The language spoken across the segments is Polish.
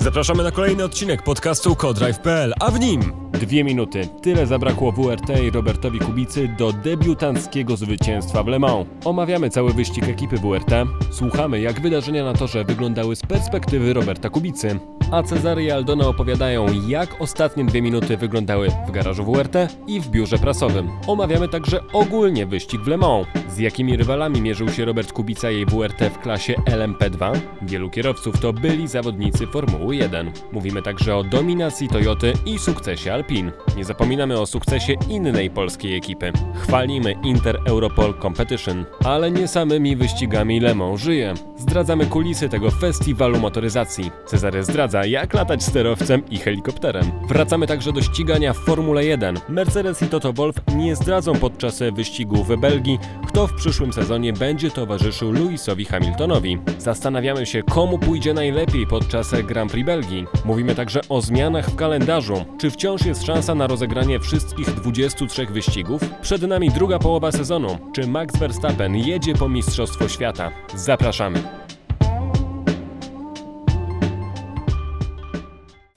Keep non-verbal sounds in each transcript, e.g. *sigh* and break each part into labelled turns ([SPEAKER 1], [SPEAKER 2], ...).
[SPEAKER 1] Zapraszamy na kolejny odcinek podcastu Codrive.pl, a w nim dwie minuty. Tyle zabrakło WRT i Robertowi Kubicy do debiutanckiego zwycięstwa w Le Mans. Omawiamy cały wyścig ekipy WRT, słuchamy jak wydarzenia na torze wyglądały z perspektywy Roberta Kubicy a Cezary i Aldona opowiadają, jak ostatnie dwie minuty wyglądały w garażu WRT i w biurze prasowym. Omawiamy także ogólnie wyścig w Le Mans, z jakimi rywalami mierzył się Robert Kubica i WRT w klasie LMP2. Wielu kierowców to byli zawodnicy Formuły 1. Mówimy także o dominacji Toyoty i sukcesie Alpin. Nie zapominamy o sukcesie innej polskiej ekipy. Chwalimy Inter Europol Competition, ale nie samymi wyścigami Le Mans żyje. Zdradzamy kulisy tego festiwalu motoryzacji. Cezary zdradza jak latać sterowcem i helikopterem. Wracamy także do ścigania w Formule 1. Mercedes i Toto Wolff nie zdradzą podczas wyścigu w Belgii, kto w przyszłym sezonie będzie towarzyszył Lewisowi Hamiltonowi. Zastanawiamy się, komu pójdzie najlepiej podczas Grand Prix Belgii. Mówimy także o zmianach w kalendarzu. Czy wciąż jest szansa na rozegranie wszystkich 23 wyścigów? Przed nami druga połowa sezonu. Czy Max Verstappen jedzie po Mistrzostwo Świata? Zapraszamy.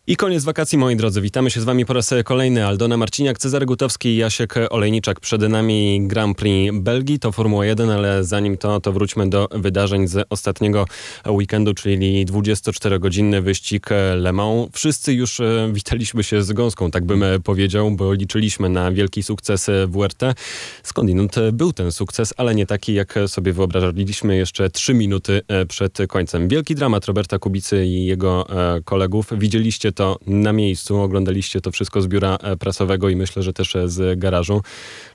[SPEAKER 1] I koniec wakacji, moi drodzy. Witamy się z wami po raz kolejny. Aldona Marciniak, Cezary Gutowski i Jasiek Olejniczak. Przed nami Grand Prix Belgii, to Formuła 1, ale zanim to, to wróćmy do wydarzeń z ostatniego weekendu, czyli 24-godzinny wyścig Le Mans. Wszyscy już e, witaliśmy się z gąską, tak bym powiedział, bo liczyliśmy na wielki sukces WRT. Skądinąd był ten sukces, ale nie taki, jak sobie wyobrażaliśmy jeszcze 3 minuty e, przed końcem. Wielki dramat Roberta Kubicy i jego e, kolegów. Widzieliście to na miejscu, oglądaliście to wszystko z biura e, prasowego i myślę, że też e, z garażu.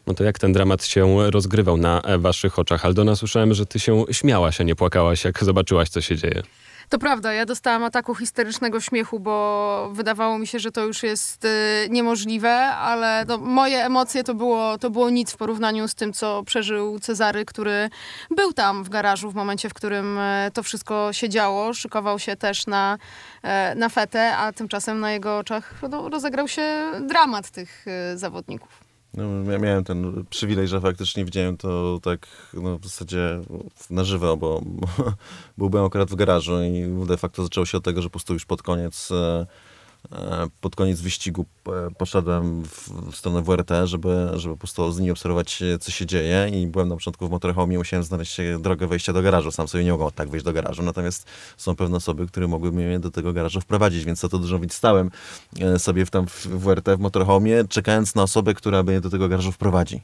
[SPEAKER 1] No to jak ten dramat się rozgrywał na e, waszych oczach? Aldona, słyszałem, że ty się śmiałaś, a nie płakałaś, jak zobaczyłaś, co się dzieje.
[SPEAKER 2] To prawda, ja dostałam ataku historycznego śmiechu, bo wydawało mi się, że to już jest y, niemożliwe, ale moje emocje to było, to było nic w porównaniu z tym, co przeżył Cezary, który był tam w garażu w momencie, w którym y, to wszystko się działo. Szykował się też na, y, na fetę, a tymczasem na jego oczach no, rozegrał się dramat tych y, zawodników.
[SPEAKER 3] No, ja miałem ten przywilej, że faktycznie widziałem to tak no, w zasadzie na żywo, bo, *laughs* bo byłem akurat w garażu i de facto zaczęło się od tego, że po prostu już pod koniec e, pod koniec wyścigu e, poszedłem w stronę WRT, żeby, żeby po prostu z nimi obserwować, co się dzieje i byłem na początku w motorhome musiałem znaleźć drogę wejścia do garażu. Sam sobie nie mogłem tak wejść do garażu, natomiast są pewne osoby, które mogły mnie do tego garażu wprowadzić, więc co to dużo widz stałem e, sobie w, tam w WRT, w motorhome, czekając na osobę, która mnie do tego garażu wprowadzi.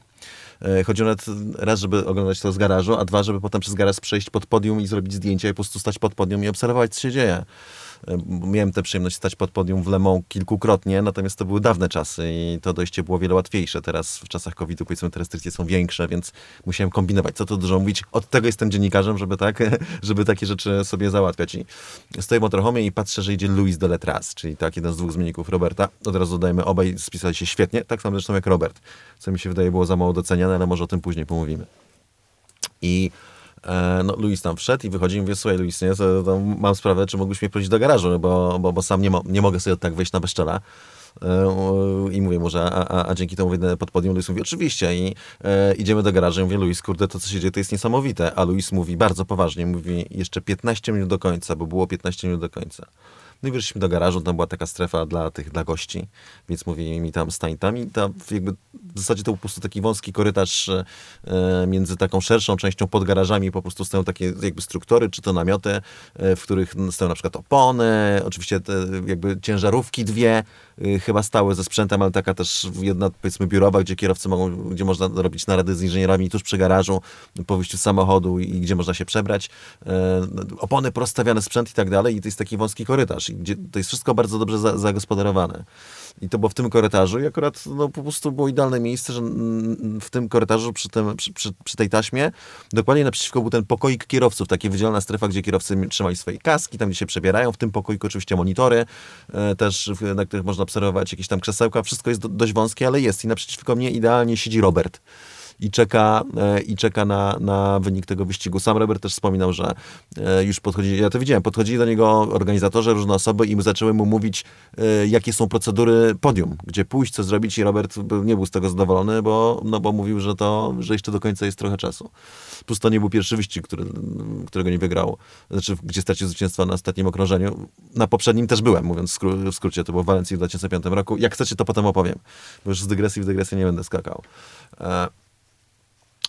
[SPEAKER 3] Chodziło nawet raz, żeby oglądać to z garażu, a dwa, żeby potem przez garaż przejść pod podium i zrobić zdjęcia i po prostu stać pod podium i obserwować, co się dzieje. Miałem tę przyjemność stać pod podium w Le Mans kilkukrotnie, natomiast to były dawne czasy i to dojście było wiele łatwiejsze. Teraz w czasach COVID-u powiedzmy te restrykcje są większe, więc musiałem kombinować. Co to dużo mówić? Od tego jestem dziennikarzem, żeby tak, *laughs* żeby takie rzeczy sobie załatwiać. I stoję w motorhomie i patrzę, że idzie Luis de Letras, czyli tak jeden z dwóch zmienników Roberta. Od razu dodajemy, obaj spisali się świetnie, tak samo zresztą jak Robert, co mi się wydaje było za mało doceniane, ale może o tym później pomówimy. I E, no, Luis tam wszedł i wychodzi i mówię, słuchaj Luis, nie, to, to mam sprawę, czy mógłbyś mnie prosić do garażu, bo, bo, bo sam nie, mo nie mogę sobie tak wejść na bezczela. E, I mówię mu, że a, a, a, dzięki temu wyjdę pod podium. Luis mówi, oczywiście. I e, idziemy do garażu. I mówię, Luis, kurde, to co się dzieje, to jest niesamowite. A Luis mówi bardzo poważnie, mówi, jeszcze 15 minut do końca, bo było 15 minut do końca. No i weszliśmy do garażu, tam była taka strefa dla tych, dla gości, więc mówili mi tam stań tam i tam jakby w zasadzie to po prostu taki wąski korytarz e, między taką szerszą częścią pod garażami, po prostu stoją takie jakby struktury, czy to namioty, e, w których stoją na przykład opony, oczywiście te jakby ciężarówki dwie, chyba stały ze sprzętem, ale taka też jedna powiedzmy biurowa, gdzie kierowcy mogą, gdzie można robić narady z inżynierami tuż przy garażu, po wyjściu z samochodu i, gdzie można się przebrać. E, opony prostawiane sprzęt i tak dalej i to jest taki wąski korytarz gdzie to jest wszystko bardzo dobrze za, zagospodarowane. I to było w tym korytarzu i akurat no, po prostu było idealne miejsce, że w tym korytarzu przy, tym, przy, przy, przy, tej taśmie dokładnie naprzeciwko był ten pokoik kierowców, taka wydzielona strefa, gdzie kierowcy trzymali swoje kaski, tam gdzie się przebierają. W tym pokoiku oczywiście monitory e, też, na których można obserwować jakieś tam krzesełka. Wszystko jest do, dość wąskie, ale jest. I naprzeciwko mnie idealnie siedzi Robert. I czeka, e, i czeka na, na wynik tego wyścigu. Sam Robert też wspominał, że e, już podchodzi, ja to widziałem, podchodzili do niego organizatorzy, różne osoby i zaczęły mu mówić, e, jakie są procedury podium, gdzie pójść, co zrobić i Robert nie był z tego zadowolony, bo, no bo mówił, że to, że jeszcze do końca jest trochę czasu. Plus to nie był pierwszy wyścig, który, którego nie wygrał, znaczy gdzie stracił zwycięstwo na ostatnim okrążeniu. Na poprzednim też byłem, mówiąc w skrócie, to było w Walencji w 2005 roku. Jak chcecie, to potem opowiem, bo już z dygresji w dygresję nie będę skakał.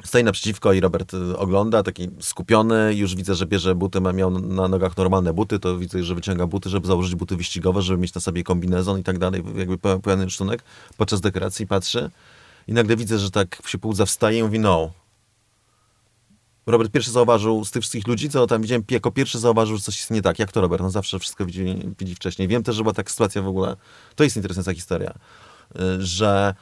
[SPEAKER 3] Stoi naprzeciwko i Robert y, ogląda, taki skupiony, już widzę, że bierze buty, miał na nogach normalne buty, to widzę, że wyciąga buty, żeby założyć buty wyścigowe, żeby mieć na sobie kombinezon i tak dalej, jakby pełen rysunek. Podczas dekoracji patrzy i nagle widzę, że tak się półdza wstaje i mówi no. Robert pierwszy zauważył z tych wszystkich ludzi, co tam widziałem, jako pierwszy zauważył, że coś jest nie tak. Jak to Robert? On zawsze wszystko widzi, widzi wcześniej. Wiem też, że była taka sytuacja w ogóle, to jest interesująca historia, y, że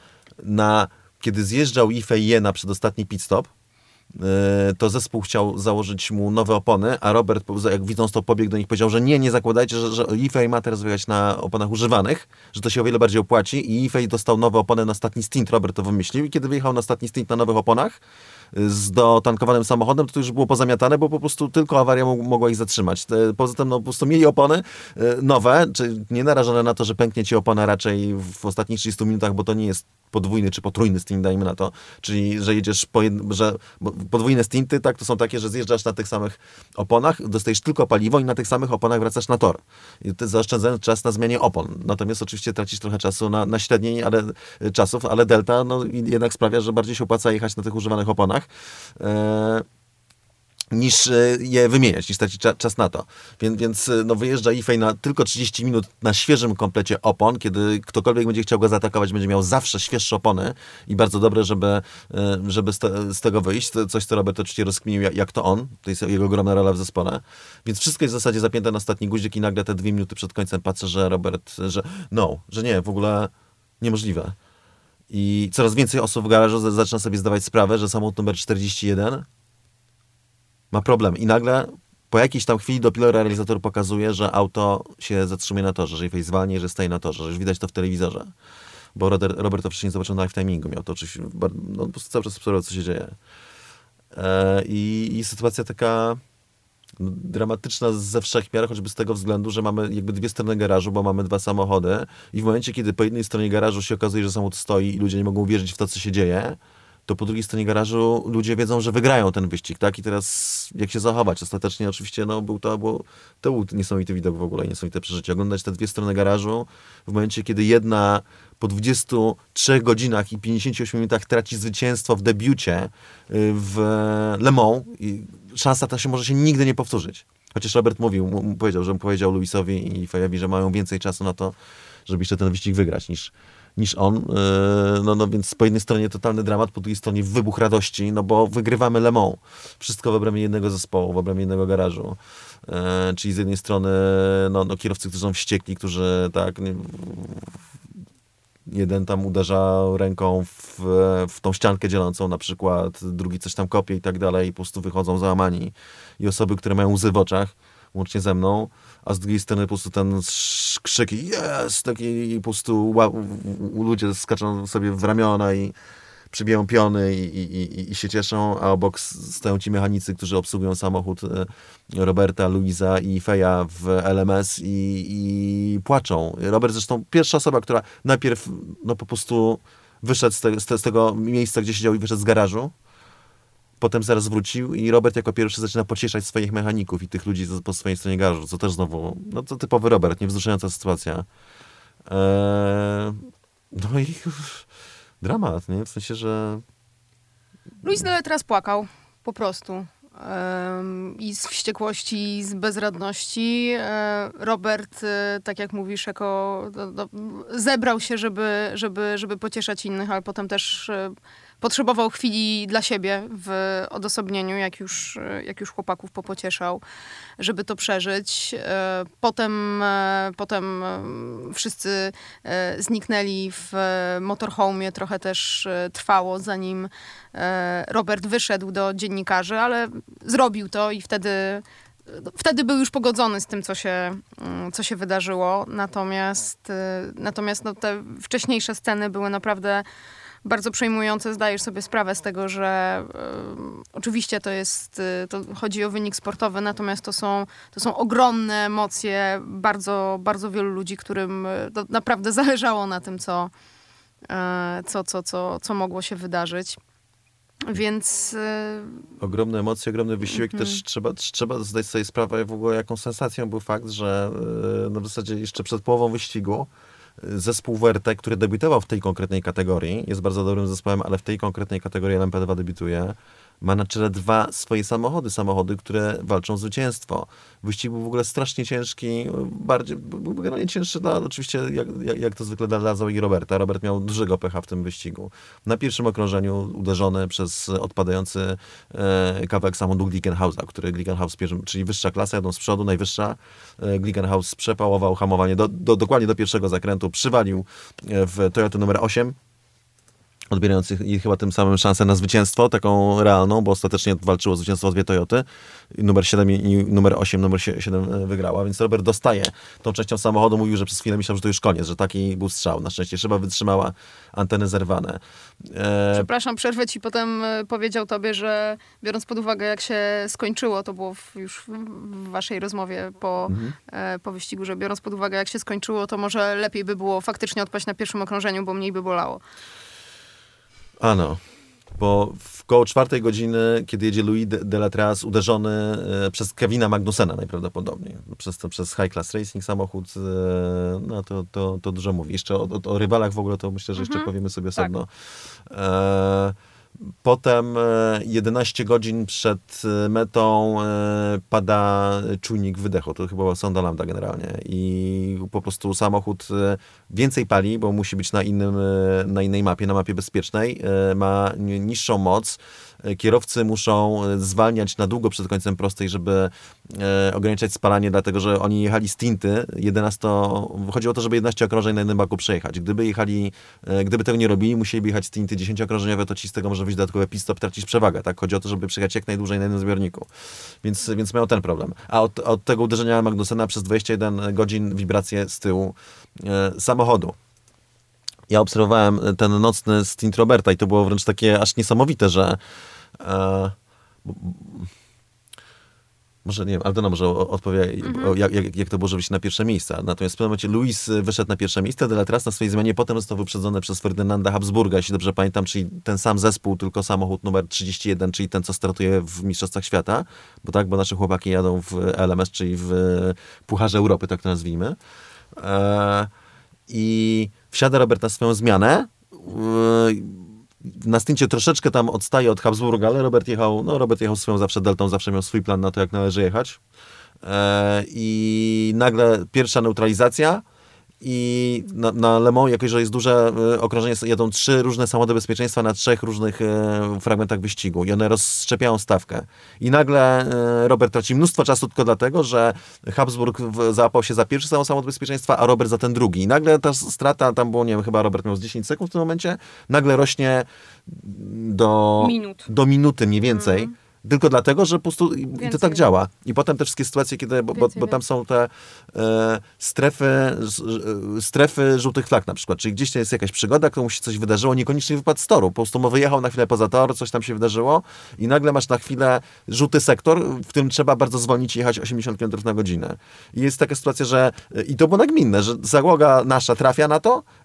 [SPEAKER 3] na kiedy zjeżdżał Ife na przedostatni pit stop, e, to zespół chciał założyć mu nowe opony, a Robert, jak widząc to, pobiegł do nich powiedział, że nie, nie zakładajcie, że, że Ifej ma teraz wyjechać na oponach używanych, że to się o wiele bardziej opłaci i Ifej dostał nowe opony na ostatni stint, Robert to wymyślił i kiedy wyjechał na ostatni stint na nowych oponach, z dotankowanym samochodem, to już było pozamiatane, bo po prostu tylko awaria mogła ich zatrzymać. Poza tym no, po prostu mieli opony e, nowe, czy nie narażone na to, że pęknie ci opona raczej w ostatnich 30 minutach, bo to nie jest podwójny czy potrójny stint, dajmy na to. Czyli, że jedziesz po jed... że podwójne stinty, tak, to są takie, że zjeżdżasz na tych samych oponach, dostajesz tylko paliwo i na tych samych oponach wracasz na tor. I ty zaoszczędzając czas na zmianie opon. Natomiast oczywiście tracisz trochę czasu na, na średniej ale, czasów, ale delta no, jednak sprawia, że bardziej się opłaca jechać na tych używanych oponach. E, niż e, je wymieniać, niż stracić czas na to. Więc, więc e, no, wyjeżdża Ifej na tylko 30 minut na świeżym komplecie opon, kiedy ktokolwiek będzie chciał go zaatakować, będzie miał zawsze świeższe opony i bardzo dobre, żeby, żeby z, te, z tego wyjść. Coś, co Robert oczywiście rozkminił, jak, to on. To jest jego ogromna rola w zespole. Więc wszystko jest w zasadzie zapięte na ostatni guzik i nagle te dwie minuty przed końcem patrzę, że Robert, że no, że nie, w ogóle niemożliwe. I coraz więcej osób w garażu zaczyna sobie zdawać sprawę, że samochód numer 41 ma problem. I nagle po jakiejś tam chwili dopiero realizator pokazuje, że auto się zatrzymuje na torze, że jej zwalnia, że staje na torze, że już widać to w telewizorze. Bo Robert to wcześniej zobaczył na live timingu, miał to oczywiście, no, po prostu cały czas obserwował, co się dzieje. E, i, I sytuacja taka dramatyczna ze wszech miar, choćby z tego względu, że mamy jakby dwie strony garażu, bo mamy dwa samochody i w momencie, kiedy po jednej stronie garażu się okazuje, że samochód stoi i ludzie nie mogą wierzyć w to, co się dzieje, to po drugiej stronie garażu ludzie wiedzą, że wygrają ten wyścig, tak? I teraz jak się zachować? Ostatecznie oczywiście, no, był to, bo to był niesamowity widok w ogóle, niesamowite przeżycie. Oglądać te dwie strony garażu w momencie, kiedy jedna po 23 godzinach i 58 minutach traci zwycięstwo w debiucie y, w Le Mans i szansa ta się może się nigdy nie powtórzyć. Chociaż Robert mówił, powiedział, że powiedział Luisowi i Fajowi, że mają więcej czasu na to, żeby jeszcze ten wyścig wygrać niż, niż on. Y, no, no więc po jednej stronie totalny dramat, po drugiej stronie wybuch radości, no bo wygrywamy Le Mans. Wszystko w obrębie jednego zespołu, w obrębie jednego garażu. Y, czyli z jednej strony no, no, kierowcy, którzy są wściekli, którzy tak nie, jeden tam uderza ręką w, w tą ściankę dzielącą na przykład, drugi coś tam kopie i tak dalej i po prostu wychodzą załamani. I osoby, które mają łzy w oczach, łącznie ze mną, a z drugiej strony po prostu ten krzyk jest, taki po prostu ludzie skaczą sobie w ramiona i przybiją piony i, i, i, się cieszą, a obok stoją ci mechanicy, którzy obsługują samochód e, Roberta, Luisa i Feja w LMS i, i płaczą. Robert zresztą pierwsza osoba, która najpierw no po prostu wyszedł z, te, z, te, z tego miejsca, gdzie siedział i wyszedł z garażu, potem zaraz wrócił i Robert jako pierwszy zaczyna pocieszać swoich mechaników i tych ludzi po swojej stronie garażu, co też znowu, no to typowy Robert, niewzruszająca sytuacja. Eee, no i *laughs* dramat, nie? W sensie, że...
[SPEAKER 2] Luis Nele teraz płakał, po prostu. I z wściekłości, i z bezradności. E, Robert, e, tak jak mówisz, jako, no, no, zebrał się, żeby, żeby, żeby pocieszać innych, ale potem też e, potrzebował chwili dla siebie w odosobnieniu, jak już, jak już chłopaków popocieszał, żeby to przeżyć. E, potem, e, potem e, wszyscy zniknęli w motorhomie, trochę też trwało, zanim Robert wyszedł do dziennikarzy, ale zrobił to i wtedy wtedy był już pogodzony z tym, co się, mm, co się wydarzyło. Natomiast, natomiast no, te wcześniejsze sceny były naprawdę bardzo przejmujące. Zdajesz sobie sprawę z tego, że y, oczywiście to jest, y, to chodzi o wynik sportowy, natomiast to są, to są ogromne emocje bardzo, bardzo wielu ludzi, którym y, naprawdę *laughs* zależało na tym, co, co, co, co, co mogło się wydarzyć. Więc.
[SPEAKER 3] Ogromne emocje, ogromny wysiłek. Mm -hmm. Też trzeba, trzeba zdać sobie sprawę w ogóle, jaką sensacją był fakt, że no w zasadzie jeszcze przed połową wyścigu zespół WRT, który debiutował w tej konkretnej kategorii, jest bardzo dobrym zespołem, ale w tej konkretnej kategorii LMP2 debiutuje, ma na czele dwa swoje samochody, samochody, które walczą o zwycięstwo. Wyścig był w ogóle strasznie ciężki, bardziej, był generalnie cięższy dla, oczywiście jak, jak, jak to zwykle dla Lazo i Roberta. Robert miał dużego pecha w tym wyścigu. Na pierwszym okrążeniu uderzony przez odpadający e, kawałek samochodu Glickenhausa, który Glickenhaus, czyli wyższa klasa, jadą z przodu, najwyższa. E, Glickenhaus przepałował hamowanie do, do, dokładnie do pierwszego zakrętu, przywalił e, w Toyota numer 8, odbierających i chyba tym samym szansę na zwycięstwo, taką realną, bo ostatecznie walczyło zwycięstwo dwie Toyoty. Numer 7 i numer 8, numer 7 e, wygrała, więc Robert dostaje tą częścią samochodu. Mówił, że przez chwilę myślał, że to już koniec, że taki był strzał. Na szczęście szyba wytrzymała, anteny zerwane.
[SPEAKER 2] E... Przepraszam, przerwę ci, potem e, powiedział tobie, że biorąc pod uwagę, jak się skończyło, to było w, już w waszej rozmowie po, mhm. e, po wyścigu, że biorąc pod uwagę, jak się skończyło, to może lepiej by było faktycznie odpaść na pierwszym okrążeniu, bo mniej by bolało.
[SPEAKER 3] Ano, bo w koło czwartej godziny, kiedy jedzie Louis Delatras uderzony e, przez Kevina Magnusena najprawdopodobniej, przez, przez High Class Racing samochód, e, no to, to, to dużo mówi. Jeszcze o, o, o rywalach w ogóle to myślę, że jeszcze mhm. powiemy sobie tak. osobno. E, Potem 11 e, godzin przed e, metą e, pada czujnik wydechu. To chyba była sonda lambda generalnie. I po prostu samochód więcej pali, bo musi być na, innym, na innej mapie, na mapie bezpiecznej. Ma niższą moc kierowcy muszą e, zwalniać na długo przed końcem prostej, żeby e, ograniczać spalanie, dlatego że oni jechali z Tinty 11, chodziło o to, żeby 11 okrążeń na jednym baku przejechać. Gdyby jechali, gdyby tego nie robili, musieliby jechać z Tinty 10 okrążeniowe, to ci z tego może być dodatkowe pit stop, tracić przewagę, tak? Chodzi o to, żeby przejechać jak najdłużej na jednym zbiorniku. Więc, więc miał ten problem. A od, od tego uderzenia Magnusena przez 21 godzin wibracje z tyłu e, samochodu ja obserwowałem ten nocny stint Roberta i to było wręcz takie aż niesamowite, że e, może nie wiem, Aldona może odpowie, mhm. jak, jak, jak, to było, żeby się na pierwsze miejsca. Natomiast w pewnym momencie Luis wyszedł na pierwsze miejsce, ale teraz na swojej zmianie potem został wyprzedzony przez Ferdynanda Habsburga, jeśli dobrze pamiętam, czyli ten sam zespół, tylko samochód numer 31, czyli ten, co startuje w Mistrzostwach Świata, bo tak, bo nasze chłopaki jadą w LMS, czyli w Pucharze Europy, tak to nazwijmy. E, I wsiada Robert na swoją zmianę. Na styncie troszeczkę tam odstaje od Habsburga, ale Robert jechał, no Robert jechał swoją zawsze deltą, zawsze miał swój plan na to, jak należy jechać. E, I nagle pierwsza neutralizacja, i na, na Le Mans, jako że jest duże e, okrążenie, jadą trzy różne samochody bezpieczeństwa na trzech różnych e, fragmentach wyścigu i one rozszczepiają stawkę. I nagle e, Robert traci mnóstwo czasu tylko dlatego, że Habsburg w, załapał się za pierwszy samochód bezpieczeństwa, a Robert za ten drugi. I nagle ta strata, tam było, nie wiem, chyba Robert miał z 10 sekund w tym momencie, nagle rośnie do,
[SPEAKER 2] Minut.
[SPEAKER 3] do minuty mniej więcej. Mm tylko dlatego, że po prostu i to tak działa. I potem te wszystkie sytuacje, kiedy, bo, bo, bo tam są te e, strefy, e, strefy żółtych flag na przykład, czyli gdzieś jest jakaś przygoda, komuś się coś wydarzyło, niekoniecznie wypadł z toru, po prostu wyjechał na chwilę poza tor, coś tam się wydarzyło i nagle masz na chwilę żółty sektor, w którym trzeba bardzo zwolnić i jechać 80 km na godzinę. I jest taka sytuacja, że i to było nagminne, że załoga nasza trafia na to, e,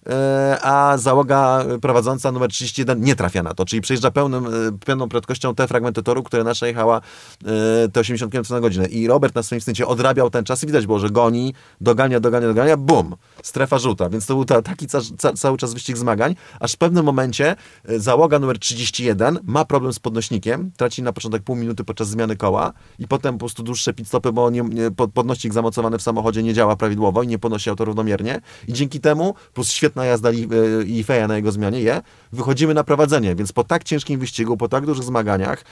[SPEAKER 3] a załoga prowadząca numer 31 nie trafia na to, czyli przejeżdża pełnym, e, pełną prędkością te fragmenty toru, które nasza jechała e, te 80 km na godzinę. I Robert na swoim instynkcie odrabiał ten czas i widać było, że goni, dogania, dogania, dogania, bum, strefa żółta. Więc to był ta, taki ca, ca, cały czas wyścig zmagań, aż w pewnym momencie e, załoga numer 31 ma problem z podnośnikiem, traci na początek pół minuty podczas zmiany koła i potem po prostu dłuższe pit stopy, bo nie, nie, podnośnik zamocowany w samochodzie nie działa prawidłowo i nie podnosi auto równomiernie i dzięki temu, plus świetna jazda i Feja na jego zmianie je, wychodzimy na prowadzenie, więc po tak ciężkim wyścigu, po tak dużych zmaganiach,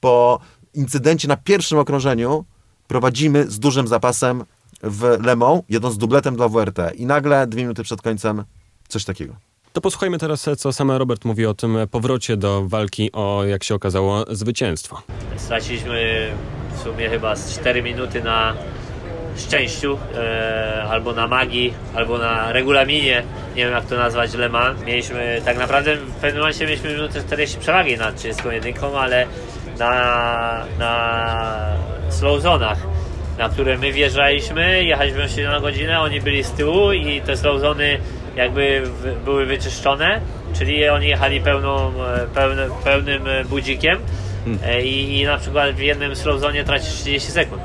[SPEAKER 3] po incydencie na pierwszym okrążeniu prowadzimy z dużym zapasem w Le Mans, jedąc z dubletem dla WRT i nagle dwie minuty przed końcem coś takiego.
[SPEAKER 1] To posłuchajmy teraz, co sam Robert mówi o tym powrocie do walki o, jak się okazało, zwycięstwo.
[SPEAKER 4] Straciliśmy w sumie chyba 4 minuty na szczęściu, e, albo na magii, albo na regulaminie, nie wiem jak to nazwać, Le Mans. Mieliśmy, tak naprawdę w pewnym momencie mieliśmy minutę 40 przewagi nad 31, ale na, na slow zonach, na które my wjeżdżaliśmy, jechaliśmy 8 na godzinę, oni byli z tyłu i te slow zony jakby w, były wyczyszczone, czyli oni jechali pełną, e, pełny, pełnym e, budzikiem e, i, i na przykład w jednym slow zone tracisz 30 sekund.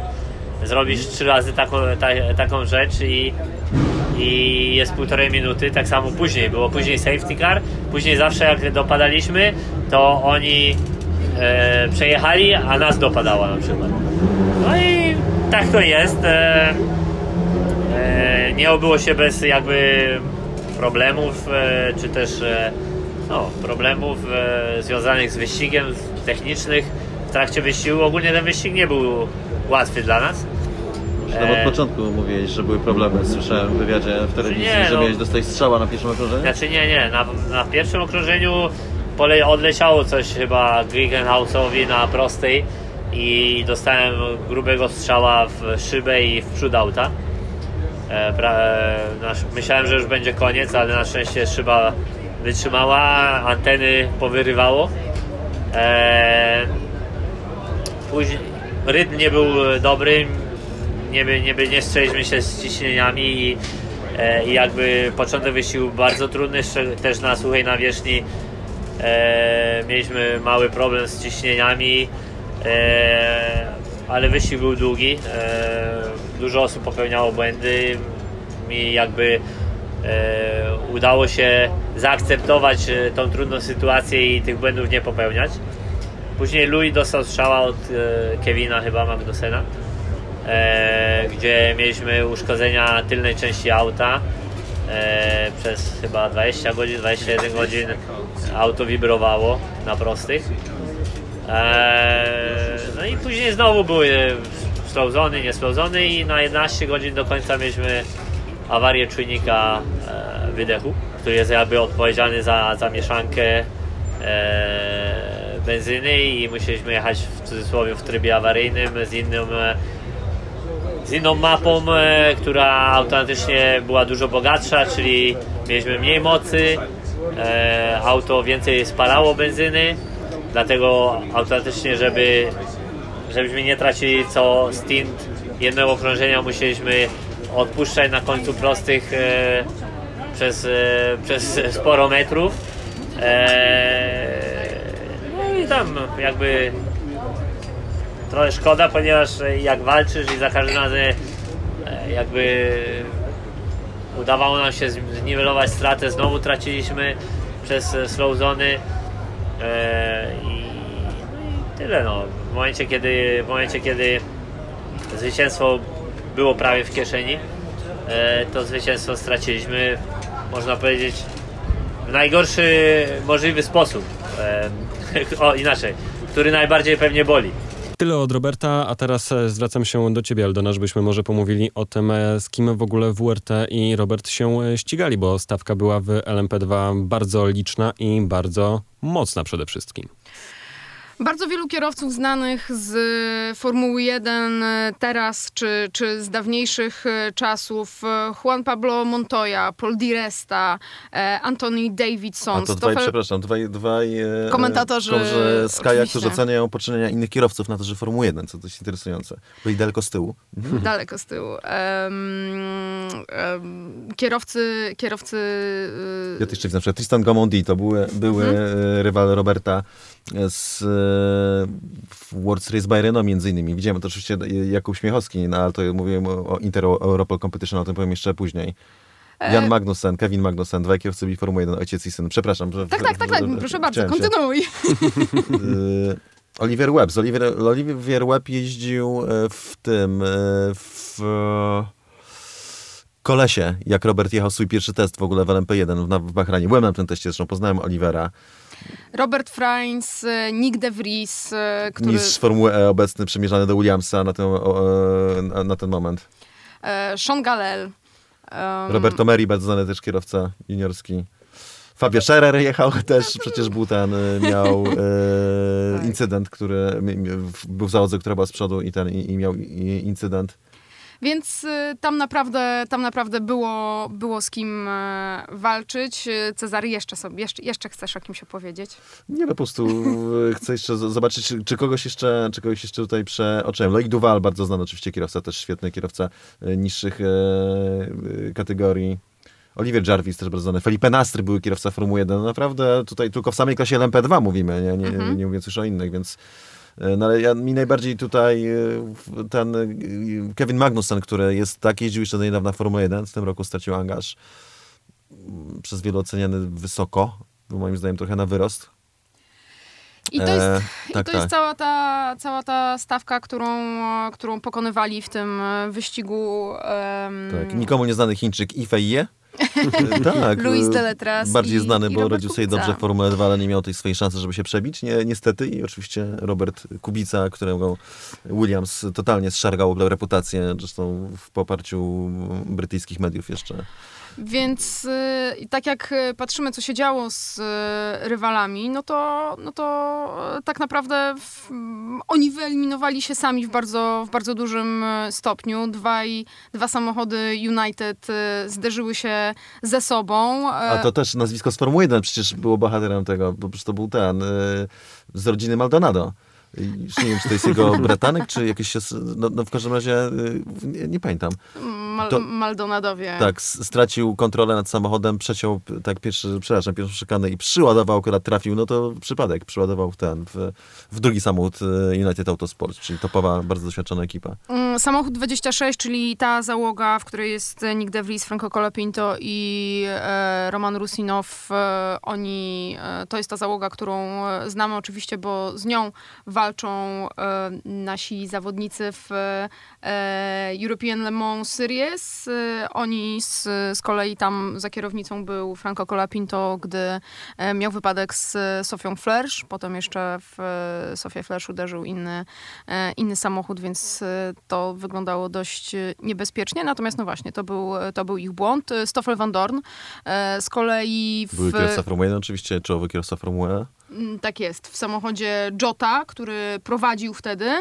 [SPEAKER 4] Zrobisz trzy razy taką, ta, taką rzecz i, i jest półtorej minuty, tak samo później było, później safety car, później zawsze jak dopadaliśmy, to oni e, przejechali, a nas dopadała na przykład. No i tak to jest. E, e, nie obyło się bez jakby problemów, e, czy też e, no, problemów e, związanych z wyścigiem, technicznych w trakcie wyścigu. Ogólnie ten wyścig nie był łatwy dla nas.
[SPEAKER 3] Nawet od początku mówiłeś, że były problemy. Słyszałem w wywiadzie w telewizji,
[SPEAKER 4] Nie,
[SPEAKER 3] że
[SPEAKER 4] no.
[SPEAKER 3] miałeś dostać strzała na pierwszym okrążeniu.
[SPEAKER 4] Znaczy nie, nie, na, na pierwszym okrążeniu pole odleciało coś chyba Griggenhausowi na prostej i dostałem grubego strzała w szybę i w przód auta. E, e, myślałem, że już będzie koniec, ale na szczęście szyba wytrzymała, anteny powyrywało. E, później rytm nie był dobry, nie, nie, nie strzeliśmy się z ciśnieniami i, i jakby początek był bardzo trudny, też na suchej nawierzchni mieliśmy mały problem z ciśnieniami, ale wyścig był długi, e, dużo osób popełniało błędy, mi jakby e, udało się zaakceptować e, tą trudną sytuację i tych błędów nie popełniać. Później Louis dostał strzała od e, Kevina chyba Magnusena, gdzie mieliśmy uszkodzenia tylnej części auta. Przez chyba 20 godzin, 21 godzin auto wibrowało na prostych. E, no i później znowu były slowzony, nieslowzony i na 11 godzin do końca mieliśmy awarię czujnika e, wydechu, który jest jakby odpowiedzialny za, za mieszankę e, benzyny i musieliśmy jechać w cudzysłowie w trybie awaryjnym z innym e, z inną mapą, e, która automatycznie była dużo bogatsza, czyli mieliśmy mniej mocy, e, auto więcej spalało benzyny, dlatego automatycznie, żeby żebyśmy nie tracili co stint jednego okrążenia, musieliśmy odpuszczać na końcu prostych e, przez, e, przez sporo metrów. E, no i tam jakby trochę szkoda, ponieważ jak walczysz i za każdym razem e, jakby udawało nam się zniwelować stratę, znowu traciliśmy przez slow zony i, no i tyle no. W momencie kiedy, w momencie kiedy zwycięstwo było prawie w kieszeni, e, to zwycięstwo straciliśmy, można powiedzieć, w najgorszy możliwy sposób. E, *laughs* o, inaczej, który najbardziej pewnie boli.
[SPEAKER 1] Tyle od Roberta, a teraz e, zwracam się do ciebie, Aldona, żebyśmy może pomówili o tym, e, z kim w ogóle WRT i Robert się e, ścigali, bo stawka była w LMP2 bardzo liczna i bardzo mocna przede wszystkim.
[SPEAKER 2] Bardzo wielu kierowców znanych z Formuły 1 e, teraz, czy, czy z dawniejszych e, czasów. e, Juan Pablo Montoya, Paul Di Resta, Anthony Davidson.
[SPEAKER 3] A to dwaj,
[SPEAKER 2] Stoffel-
[SPEAKER 3] przepraszam, dwaj, dwaj e,
[SPEAKER 2] Komentatorzy,
[SPEAKER 3] Sky'a, którzy oceniają poczynienia innych kierowców na torze Formuły 1, co dość interesujące. Byli daleko z tyłu. *laughs*
[SPEAKER 2] Daleko z tyłu. Em, em, kierowcy, kierowcy y,
[SPEAKER 3] Ja też jeszcze widzę, na przykład Tristan Gamondi, to były, były
[SPEAKER 2] Mhm.
[SPEAKER 3] rywal Roberta z e, World Series by Renault między innymi. Widziałem to oczywiście Jakub Śmiechowski, no, ale to mówiłem o, Inter Europol Competition, o tym powiem jeszcze później.
[SPEAKER 2] E,
[SPEAKER 3] Jan Magnussen, Kevin Magnussen, dwaj kierowcy byli Formuły 1, ojciec i syn. Przepraszam. Że,
[SPEAKER 2] Tak, tak, tak, tak, *laughs* proszę bardzo, kontynuuj.
[SPEAKER 3] Y, Oliver Webb. Z Oliver, Oliver Webb jeździł e, w tym, e, w e, kolesie, jak Robert jechał swój pierwszy test w ogóle w LMP1 w, w Bahrajnie. Byłem na tym teście, zresztą poznałem Olivera.
[SPEAKER 2] Robert Frains, e, Nick De Vries, e, który...
[SPEAKER 3] Mistrz Formuły E obecny przymierzany do Williamsa na ten, e, na, ten moment.
[SPEAKER 2] Sean Gallel. em,
[SPEAKER 3] Roberto Meri, bardzo znany też kierowca juniorski. Fabio Scherer jechał też, przecież był ten, miał e, *laughs*
[SPEAKER 2] Tak.
[SPEAKER 3] incydent, który był w załodze, która była z przodu i ten, i, i miał incydent.
[SPEAKER 2] Więc y, tam naprawdę, tam naprawdę było, było z kim e, walczyć. Y, Cezary, jeszcze sobie, jeszcze, jeszcze chcesz o kimś opowiedzieć?
[SPEAKER 3] Nie, no po prostu e, chcę jeszcze zobaczyć, czy, czy kogoś jeszcze, czy kogoś jeszcze tutaj przeoczyłem. Loic Duval, bardzo znany oczywiście kierowca, też świetny kierowca e, niższych kategorii. Oliver Jarvis też bardzo znany. Felipe Nastry był kierowca Formuły 1. No naprawdę tutaj tylko w samej klasie LMP2 mówimy, nie, nie,
[SPEAKER 2] Mhm.
[SPEAKER 3] nie mówiąc już o innych, więc no ale ja, mi najbardziej tutaj e, ten e, Kevin Magnussen, który jest tak, jeździł jeszcze do niedawna w Formule 1, w tym roku stracił angaż. Mm, Przez wielu oceniany wysoko, był moim zdaniem trochę na wyrost.
[SPEAKER 2] I to jest,
[SPEAKER 3] E,
[SPEAKER 2] i
[SPEAKER 3] tak,
[SPEAKER 2] to
[SPEAKER 3] tak.
[SPEAKER 2] jest cała, ta, cała ta stawka, którą, e, którą pokonywali w tym e, wyścigu. em,
[SPEAKER 3] Tak, nikomu nieznany Chińczyk Ifeije. Tak.
[SPEAKER 2] Luis
[SPEAKER 3] e,
[SPEAKER 2] Deletras
[SPEAKER 3] Bardziej
[SPEAKER 2] i-
[SPEAKER 3] znany, bo rodził sobie dobrze w Formule 2, ale nie miał tej swojej szansy, żeby się przebić. Nie, niestety. I oczywiście Robert Kubica, którego Williams totalnie zszargał reputację, zresztą w poparciu brytyjskich mediów jeszcze.
[SPEAKER 2] Więc y, i tak jak y, patrzymy, co się działo z y, rywalami, no to, no to tak naprawdę w, mm, oni wyeliminowali się sami w bardzo, w bardzo dużym stopniu. Dwaj, dwa samochody United zderzyły się ze sobą.
[SPEAKER 3] A to też nazwisko z Formuły 1 przecież było bohaterem tego, bo przecież to był ten, z rodziny Maldonado. Już nie wiem, czy to jest jego *laughs* bratanek, czy jakieś siostry, no, no w każdym razie y, nie, nie pamiętam.
[SPEAKER 2] Mal,
[SPEAKER 3] to-
[SPEAKER 2] Maldonadowie.
[SPEAKER 3] Tak, stracił kontrolę nad samochodem, przeciął, tak pierwszy, przepraszam, pierwszą szykanę i przyładował, akurat trafił, no to przypadek, przyładował w ten, w, w drugi samochód e, United Autosport, czyli topowa, bardzo doświadczona ekipa.
[SPEAKER 2] Mm, Samochód 26, czyli ta załoga, w której jest e, Nick De Vries, Franco Colapinto i e, Roman Rusinow, e, oni, e, to jest ta załoga, którą e, znamy oczywiście, bo z nią walczą e, nasi zawodnicy w e, European Le Mans Series. E, oni z, z kolei tam za kierownicą był Franco Colapinto, gdy miał wypadek z Sofią Flersz, potem jeszcze w Sofię Flersz uderzył inny inny samochód, więc to wyglądało dość niebezpiecznie. Natomiast no właśnie, to był, to był ich błąd. Stoffel van Dorn z kolei w,
[SPEAKER 3] Były kierowca Formuły 1 oczywiście, czołowy kierowca Formuły
[SPEAKER 2] Tak jest. W samochodzie Jota, który prowadził wtedy,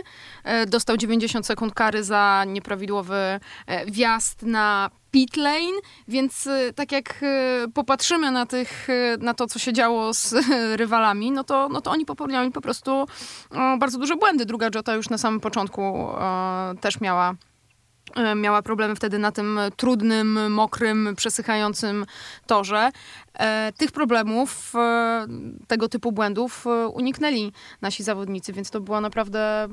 [SPEAKER 2] e, dostał 90 sekund kary za nieprawidłowy e, wjazd na pit lane, więc e, tak jak popatrzymy na, tych, na to, co się działo z *laughs* rywalami, no to, no to oni popełniali po prostu bardzo duże błędy. Druga Jota już na samym początku też miała miała problemy wtedy na tym trudnym, mokrym, przesychającym torze. E, Tych problemów, e, tego typu błędów e, uniknęli nasi zawodnicy, więc to było naprawdę e,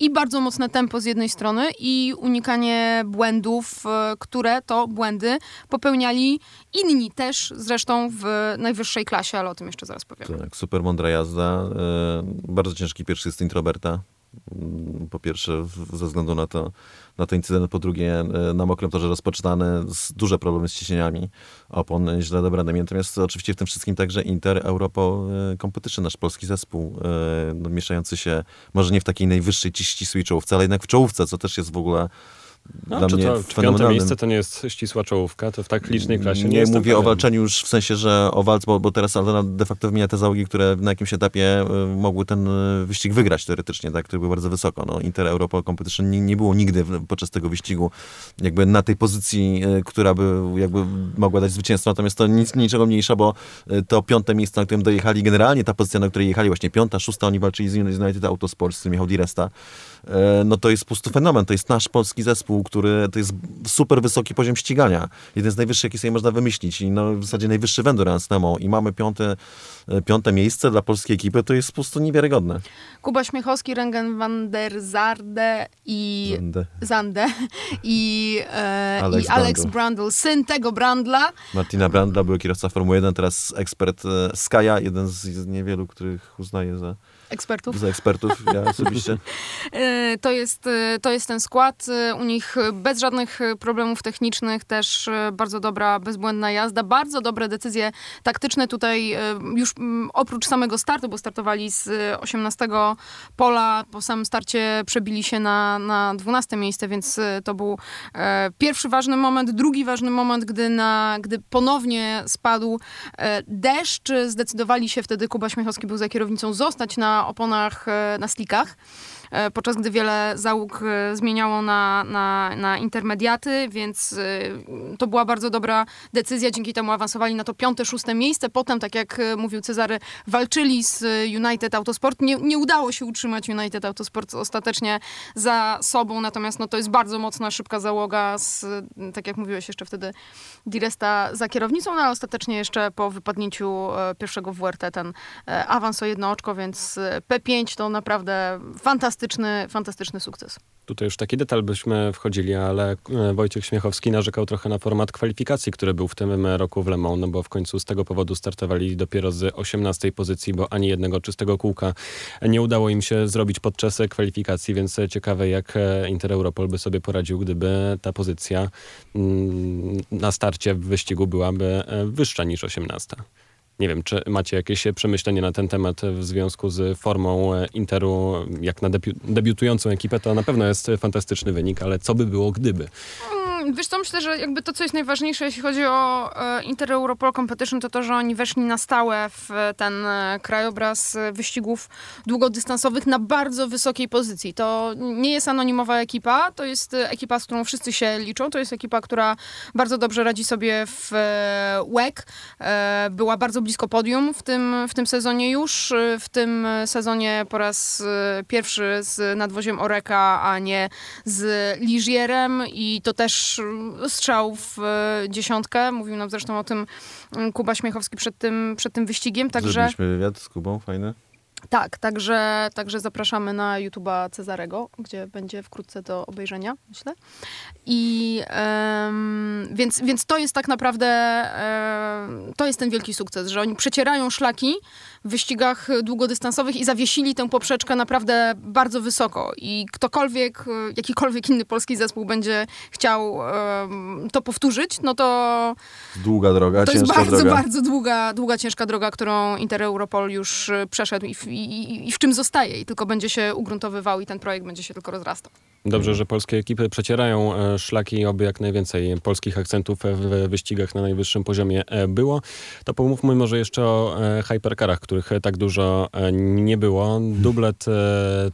[SPEAKER 2] i bardzo mocne tempo z jednej strony i unikanie błędów, e, które to błędy popełniali inni też, zresztą w najwyższej klasie, ale o tym jeszcze zaraz powiem.
[SPEAKER 3] Tak, super mądra jazda. E, bardzo ciężki pierwszy stint Roberta. Mm, Po pierwsze ze względu na to, na ten incydent, po drugie e, na mokrym torze rozpoczynany, z duże problemy z ciśnieniami opon, e, źle dobranymi. Natomiast oczywiście w tym wszystkim także Inter Europo e, Competition, nasz polski zespół, e, no, mieszający się może nie w takiej najwyższej ci- czołówce, ale jednak w czołówce, co też jest w ogóle
[SPEAKER 1] No,
[SPEAKER 3] dla
[SPEAKER 1] czy
[SPEAKER 3] mnie
[SPEAKER 1] to piąte miejsce to nie jest ścisła czołówka, to w tak licznej klasie nie,
[SPEAKER 3] Nie, mówię o walczeniu już w sensie, że o walce, bo, bo teraz Aldona de facto wymienia te załogi, które na jakimś etapie y, mogły ten y, wyścig wygrać teoretycznie, tak, który był bardzo wysoko. No, Inter Europa Competition nie, nie było nigdy podczas tego wyścigu jakby na tej pozycji, y, która by jakby mogła dać zwycięstwo, natomiast to nic, niczego mniejsza, bo to piąte miejsce, na którym dojechali, generalnie ta pozycja, na której jechali, właśnie piąta, szósta, oni walczyli z United Autosport, z którym jechał Di Resta, no to jest po prostu fenomen. To jest nasz polski zespół, który to jest super wysoki poziom ścigania. Jeden z najwyższych, jaki sobie można wymyślić. I no, w zasadzie najwyższy Endurance Nemo. I mamy piąte, e, piąte miejsce dla polskiej ekipy. To jest po prostu niewiarygodne.
[SPEAKER 2] Kuba Śmiechowski, Rengen van der Zarde i
[SPEAKER 3] Będę-
[SPEAKER 2] Zande i, e,
[SPEAKER 3] Alex
[SPEAKER 2] i Alex
[SPEAKER 3] Brandl.
[SPEAKER 2] Syn tego Brandla.
[SPEAKER 3] Martina Brandla był kierowca Formuły 1, teraz ekspert e, Skaja, jeden z, niewielu, których uznaję za,
[SPEAKER 2] Ekspertów.
[SPEAKER 3] za ekspertów, ja *laughs* osobiście.
[SPEAKER 2] E, To jest, e, to jest ten skład. E, U nich e, bez żadnych e, problemów technicznych, też e, bardzo dobra, bezbłędna jazda, bardzo dobre decyzje taktyczne tutaj e, już oprócz samego startu, bo startowali z e, 18 pola, po samym starcie przebili się na, na 12 miejsce, więc e, to był e, pierwszy ważny moment. Drugi ważny moment, gdy, na, gdy ponownie spadł e, deszcz, zdecydowali się wtedy, Kuba Śmiechowski był za kierownicą, zostać na oponach, e, na slikach. E, podczas gdy wiele załóg e, zmieniało na, na, na intermediaty, więc e, to była bardzo dobra decyzja. Dzięki temu awansowali na to piąte, szóste miejsce. Potem, tak jak mówił Cezary, walczyli z United Autosport. Nie, nie udało się utrzymać United Autosport ostatecznie za sobą, natomiast no, to jest bardzo mocna, szybka załoga z, tak jak mówiłeś jeszcze wtedy, Diresta za kierownicą, no ale ostatecznie jeszcze po wypadnięciu pierwszego WRT ten awans o jedno oczko, więc e, P5 to naprawdę fantastyczny, fantastyczny sukces.
[SPEAKER 1] Tutaj już taki detal byśmy wchodzili, ale e, Wojciech Śmiechowski narzekał trochę na format kwalifikacji, który był w tym roku w Le Mans, no bo w końcu z tego powodu startowali dopiero z 18 pozycji, bo ani jednego czystego kółka nie udało im się zrobić podczas kwalifikacji, więc ciekawe jak e, Inter Europol by sobie poradził, gdyby ta pozycja mm, na starcie w wyścigu byłaby e, wyższa niż 18. Nie wiem, czy macie jakieś przemyślenie na ten temat w związku z formą e, Interu, jak na debiu- debiutującą ekipę, to na pewno jest fantastyczny wynik, ale co by było gdyby?
[SPEAKER 2] Mm, Wiesz co, myślę, że jakby to, co jest najważniejsze, jeśli chodzi o e, Inter Europol Competition, to to, że oni weszli na stałe w e, ten krajobraz wyścigów długodystansowych na bardzo wysokiej pozycji. To nie jest anonimowa ekipa, to jest ekipa, z którą wszyscy się liczą, to jest ekipa, która bardzo dobrze radzi sobie w WEC. Była bardzo podium w tym, w tym sezonie już. W tym sezonie po raz e, pierwszy z nadwoziem Oreka, a nie z Ligierem i to też strzał w e, dziesiątkę. Mówił nam zresztą o tym mm, Kuba Śmiechowski przed tym, przed tym wyścigiem, także
[SPEAKER 3] Zrobiliśmy wywiad z Kubą, fajny.
[SPEAKER 2] Tak, także, także zapraszamy na YouTube'a Cezarego, gdzie będzie wkrótce do obejrzenia, myślę. I em, więc, więc to jest tak naprawdę em, to jest ten wielki sukces, że oni przecierają szlaki w wyścigach długodystansowych i zawiesili tę poprzeczkę naprawdę bardzo wysoko. I ktokolwiek, e, jakikolwiek inny polski zespół będzie chciał em, to powtórzyć, no to
[SPEAKER 3] Długa droga,
[SPEAKER 2] to jest bardzo,
[SPEAKER 3] droga.
[SPEAKER 2] bardzo długa, długa, ciężka droga, którą Inter Europol już e, przeszedł i w, i, i, w czym zostaje. I tylko będzie się ugruntowywał i ten projekt będzie się tylko rozrastał.
[SPEAKER 1] Dobrze, że polskie ekipy przecierają e, szlaki, oby jak najwięcej polskich akcentów w wyścigach na najwyższym poziomie było. To pomówmy może jeszcze o hypercarach, których tak dużo e, nie było. Dublet e,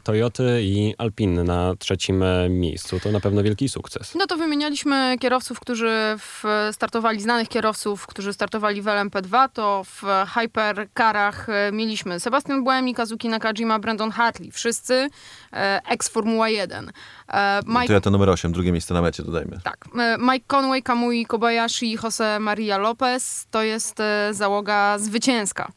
[SPEAKER 1] Toyoty i Alpine na trzecim e, miejscu. To na pewno wielki sukces.
[SPEAKER 2] No to wymienialiśmy kierowców, którzy w, startowali, znanych kierowców, którzy startowali w LMP2, to w hypercarach mieliśmy Sebastian Buemi, Kazuki Nakajima, Brandon Hartley, wszyscy ex-Formuła 1. E, Mike
[SPEAKER 3] To ja to numer 8, drugie miejsce na mecie dodajmy.
[SPEAKER 2] Tak. Mike Conway, Kamui Kobayashi i Jose Maria Lopez to jest załoga zwycięska.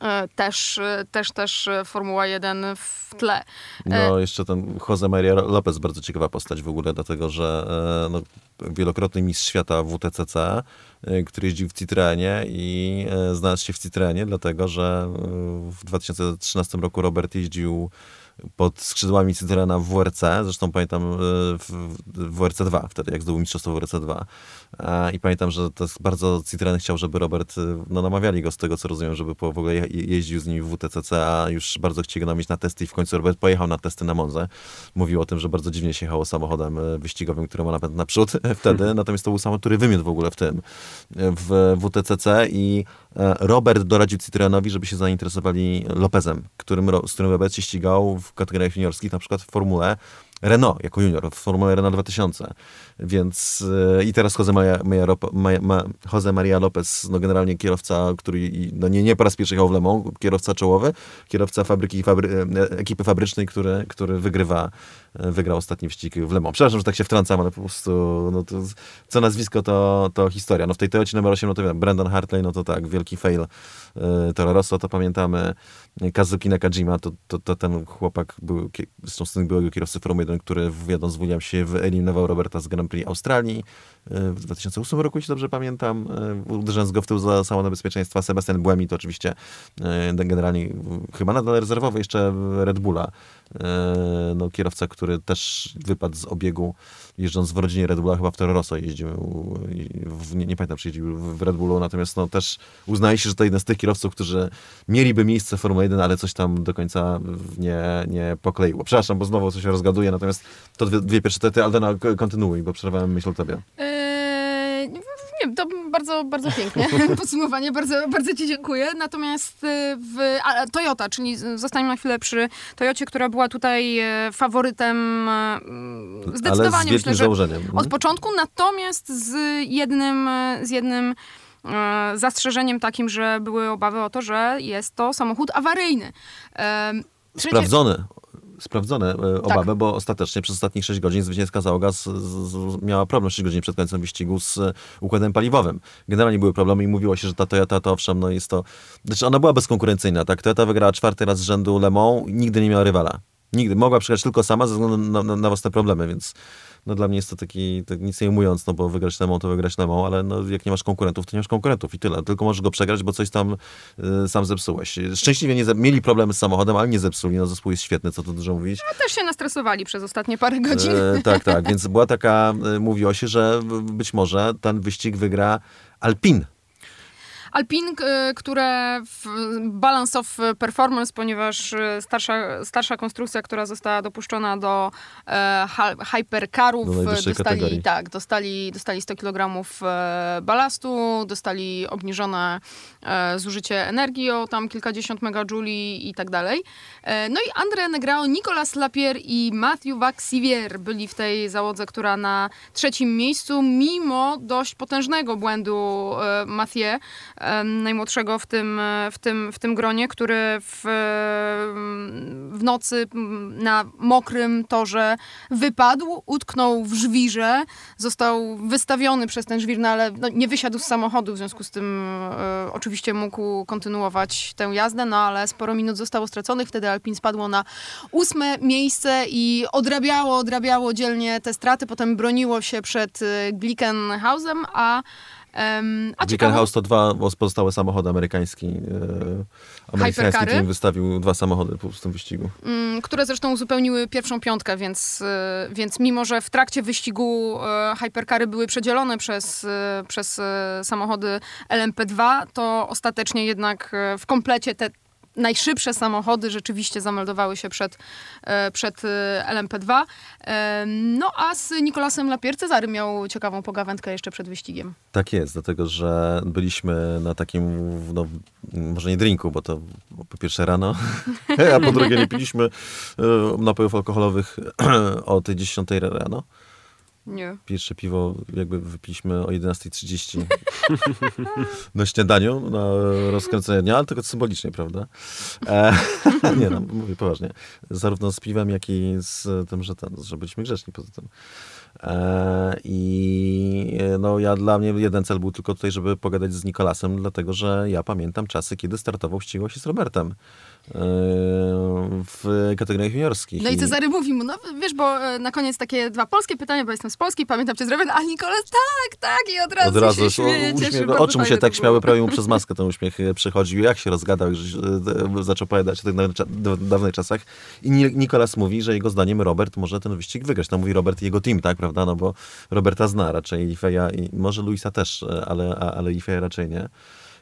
[SPEAKER 2] E, Też, e, też, też e, Formuła 1 w tle.
[SPEAKER 3] No, jeszcze ten Jose Maria Lopez, bardzo ciekawa postać w ogóle, dlatego że e, no, wielokrotny mistrz świata WTCC, e, który jeździł w Citroenie i e, znalazł się w Citroenie, dlatego że e, w 2013 roku Robert jeździł pod skrzydłami Citroena w WRC, zresztą pamiętam e, w WRC 2, wtedy jak zdobył mistrzostwo WRC 2. I pamiętam, że to jest bardzo Citroen chciał, żeby Robert, e, no namawiali go z tego, co rozumiem, żeby po, w ogóle je, jeździł z nimi w WTCC, a już bardzo chcieli go namieć na testy i w końcu Robert pojechał na testy na Monzę. Mówił o tym, że bardzo dziwnie się jechało samochodem e, wyścigowym, który ma napęd naprzód *laughs* wtedy, natomiast to był samochód, który wymiótł w ogóle w tym, e, w WTCC i e, Robert doradził Citroenowi, żeby się zainteresowali Lopezem, którym, z którym Robert się ścigał w kategoriach juniorskich, na przykład w Formule Renault jako junior, w Formule Renault 2000. Więc e, i teraz Jose Maria, Rop- Maja- Ma, Jose Maria Lopez, no generalnie kierowca, który no nie, nie po raz pierwszy jechał w Le Mans, kierowca czołowy, kierowca fabryki, fabry, e, ekipy fabrycznej, który, który wygrywa, wygrał ostatni wyścig w Le Mans. Przepraszam, że tak się wtrącam, ale po prostu no to, co nazwisko to, to historia. No w tej Toyocie numer 8, no to wiem, Brandon Hartley, no to tak, wielki fail e, Toro Rosso, to pamiętamy. Kazuki Nakajima, to, to, to ten chłopak był, zresztą syn byłego kierowcy Formuły 1, który jadąc z Williamsie wyeliminował Roberta z Grand Prix Australii e, w 2008 roku, jeśli dobrze pamiętam, e, uderzając go w tył za salon bezpieczeństwa. Sebastian Buemi to oczywiście e, generalnie e, chyba nadal rezerwowy jeszcze Red Bulla. E, No, kierowca, który też wypadł z obiegu jeżdżąc w rodzinie Red Bulla, chyba w Toro Rosso jeździł, w, nie, nie pamiętam czy jeździł w Red Bullu, natomiast no, też uznaje się, że to jeden z tych kierowców, którzy mieliby miejsce w Formule 1, ale coś tam do końca nie, nie pokleiło. Przepraszam, bo znowu coś się rozgaduję, natomiast to dwie, dwie pierwsze tety, Aldena, kontynuuj, bo przerwałem myśl tobie.
[SPEAKER 2] Eee, nie to bardzo, bardzo pięknie. *laughs* Podsumowanie, bardzo, bardzo Ci dziękuję. Natomiast e, w a, Toyota, czyli zostańmy na chwilę przy Toyocie, która była tutaj e, faworytem mm, zdecydowanie, myślę, że
[SPEAKER 3] założeniem. Mhm.
[SPEAKER 2] od początku, natomiast z jednym, e, z jednym e, zastrzeżeniem takim, że były obawy o to, że jest to samochód awaryjny. Trzecie-
[SPEAKER 3] Sprawdzone. Sprawdzone e,
[SPEAKER 2] Tak.
[SPEAKER 3] obawy, bo ostatecznie przez ostatnich 6 godzin zwycięska załoga z, z, z, miała problem 6 godzin przed końcem wyścigu z e, układem paliwowym. Generalnie były problemy i mówiło się, że ta Toyota to owszem, no jest to... Znaczy ona była bezkonkurencyjna, tak? Toyota wygrała czwarty raz z rzędu Le Mans, nigdy nie miała rywala. Nigdy. Mogła przyjechać tylko sama ze względu na, na, na własne problemy, więc no dla mnie jest to taki, tak nic nie ujmując, no bo wygrać Le Mans to wygrać Le Mans, ale no, jak nie masz konkurentów, to nie masz konkurentów i tyle. Tylko możesz go przegrać, bo coś tam y, sam zepsułeś. Szczęśliwie nie, mieli problemy z samochodem, ale nie zepsuli. No zespół jest świetny, co tu dużo mówić.
[SPEAKER 2] też się nastresowali przez ostatnie parę godzin.
[SPEAKER 3] E, *laughs* tak, tak, *laughs* więc była taka, e, mówiło się, że być może ten wyścig wygra Alpin.
[SPEAKER 2] Alpine, y, które w balance of performance, ponieważ y, starsza, starsza konstrukcja, która została dopuszczona do e, hypercarów,
[SPEAKER 3] Do
[SPEAKER 2] dostali,
[SPEAKER 3] kategorii.
[SPEAKER 2] tak, dostali, dostali 100 kg e, balastu, dostali obniżone e, zużycie energii o tam kilkadziesiąt megajouli i tak dalej. E, no i André Negrao, Nicolas Lapierre i Matthew Vaxivier byli w tej załodze, która na trzecim miejscu, mimo dość potężnego błędu e, Mathieu, e, najmłodszego w tym, e, w, tym, w tym gronie, który w, e, w nocy na mokrym torze wypadł, utknął w żwirze, został wystawiony przez ten żwir, no ale no, nie wysiadł z samochodu, w związku z tym e, oczywiście mógł kontynuować tę jazdę, no ale sporo minut zostało straconych, wtedy Alpin spadło na ósme miejsce i odrabiało, odrabiało dzielnie te straty, potem broniło się przed e, Glickenhausem, a a ciekawe,
[SPEAKER 3] Glickenhaus to dwa pozostałe samochody amerykański. E, amerykański team wystawił dwa samochody po- tym wyścigu.
[SPEAKER 2] mm, które zresztą uzupełniły pierwszą piątkę, więc, e, więc mimo, że w trakcie wyścigu e, hypercary były przedzielone przez, e, przez samochody LMP2, to ostatecznie jednak w komplecie te najszybsze samochody rzeczywiście zameldowały się przed, e, przed e, LMP2. E, No a z Nikolasem Lapierre Cezary miał ciekawą pogawędkę jeszcze przed wyścigiem.
[SPEAKER 3] Tak jest, dlatego że byliśmy na takim, no, może nie drinku, bo to po pierwsze rano, *laughs* a po drugie nie piliśmy napojów alkoholowych *clears throat* o tej 10 rano.
[SPEAKER 2] Nie.
[SPEAKER 3] Pierwsze piwo jakby wypiliśmy o 11.30 *laughs* na śniadaniu, na rozkręcenie dnia, ale tylko symbolicznie, prawda? E, *laughs* nie no, mówię poważnie. Zarówno z piwem, jak i z tym, że, ten, że byliśmy grzeczni poza tym. E, I no ja dla mnie jeden cel był tylko tutaj, żeby pogadać z Nikolasem, dlatego że ja pamiętam czasy, kiedy startował, ścigał się z Robertem w kategoriach juniorskich.
[SPEAKER 2] No i Cezary mówi mu, no wiesz, bo e, na koniec takie dwa polskie pytania, bo jestem z Polski, pamiętam cię z Rowen, a Nikolas tak, tak i od razu,
[SPEAKER 3] Od razu
[SPEAKER 2] się
[SPEAKER 3] o-
[SPEAKER 2] śmieje,
[SPEAKER 3] uśmiech,
[SPEAKER 2] cieszy.
[SPEAKER 3] oczy mu się tak śmiały, prawie mu przez maskę *laughs* ten uśmiech e, przychodził. Jak się rozgadał, żeś, e, zaczął opowiadać o tych dawnych, cza- dawnych czasach. I Ni- Nikolas mówi, że jego zdaniem Robert może ten wyścig wygrać. No mówi Robert i jego team, tak, prawda? No bo Roberta zna raczej Ifeja i może Luisa też, ale, ale Ifeja raczej nie.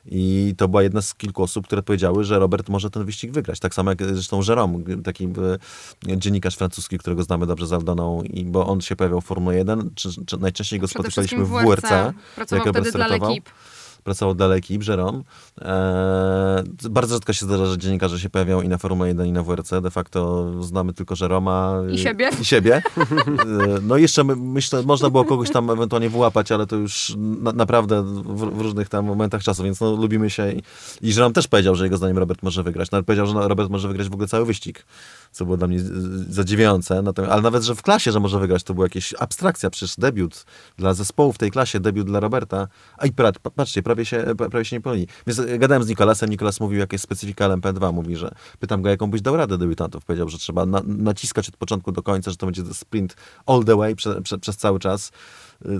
[SPEAKER 3] I to była jedna z kilku osób, które powiedziały, że Robert może ten wyścig wygrać. Tak samo jak zresztą Jérôme, taki e, dziennikarz francuski, którego znamy dobrze z Aldoną, i, bo on się pojawiał w Formule 1, czy, czy najczęściej go
[SPEAKER 2] Przede
[SPEAKER 3] spotykaliśmy w WRC.
[SPEAKER 2] Pracował
[SPEAKER 3] jak
[SPEAKER 2] wtedy dla. L'Equipe.
[SPEAKER 3] Pracował dla Leki, Bżerom. Eee, bardzo rzadko się zdarza, że dziennikarze się pojawiają i na Formule 1 i na WRC. De facto znamy tylko Żeroma.
[SPEAKER 2] I siebie.
[SPEAKER 3] I siebie. Eee, no jeszcze my, myślę, można było kogoś tam ewentualnie wyłapać, ale to już na, naprawdę w, w różnych tam momentach czasu, więc no, lubimy się. I, i Żerom też powiedział, że jego zdaniem Robert może wygrać. Nawet powiedział, że no, Robert może wygrać w ogóle cały wyścig, co było dla mnie zadziwiające. Natomiast, ale nawet, że w klasie, że może wygrać, to była jakaś abstrakcja, przecież debiut dla zespołu w tej klasie, debiut dla Roberta. A i patrzcie, prawie się, pra- prawie się nie pomyli. Więc e, gadałem z Nikolasem, Nikolas mówił, jaka jest specyfika LMP2. Mówi, że pytam go, jaką byś dał radę debiutantów. Powiedział, że trzeba na, naciskać od początku do końca, że to będzie sprint all the way prze, prze, przez cały czas.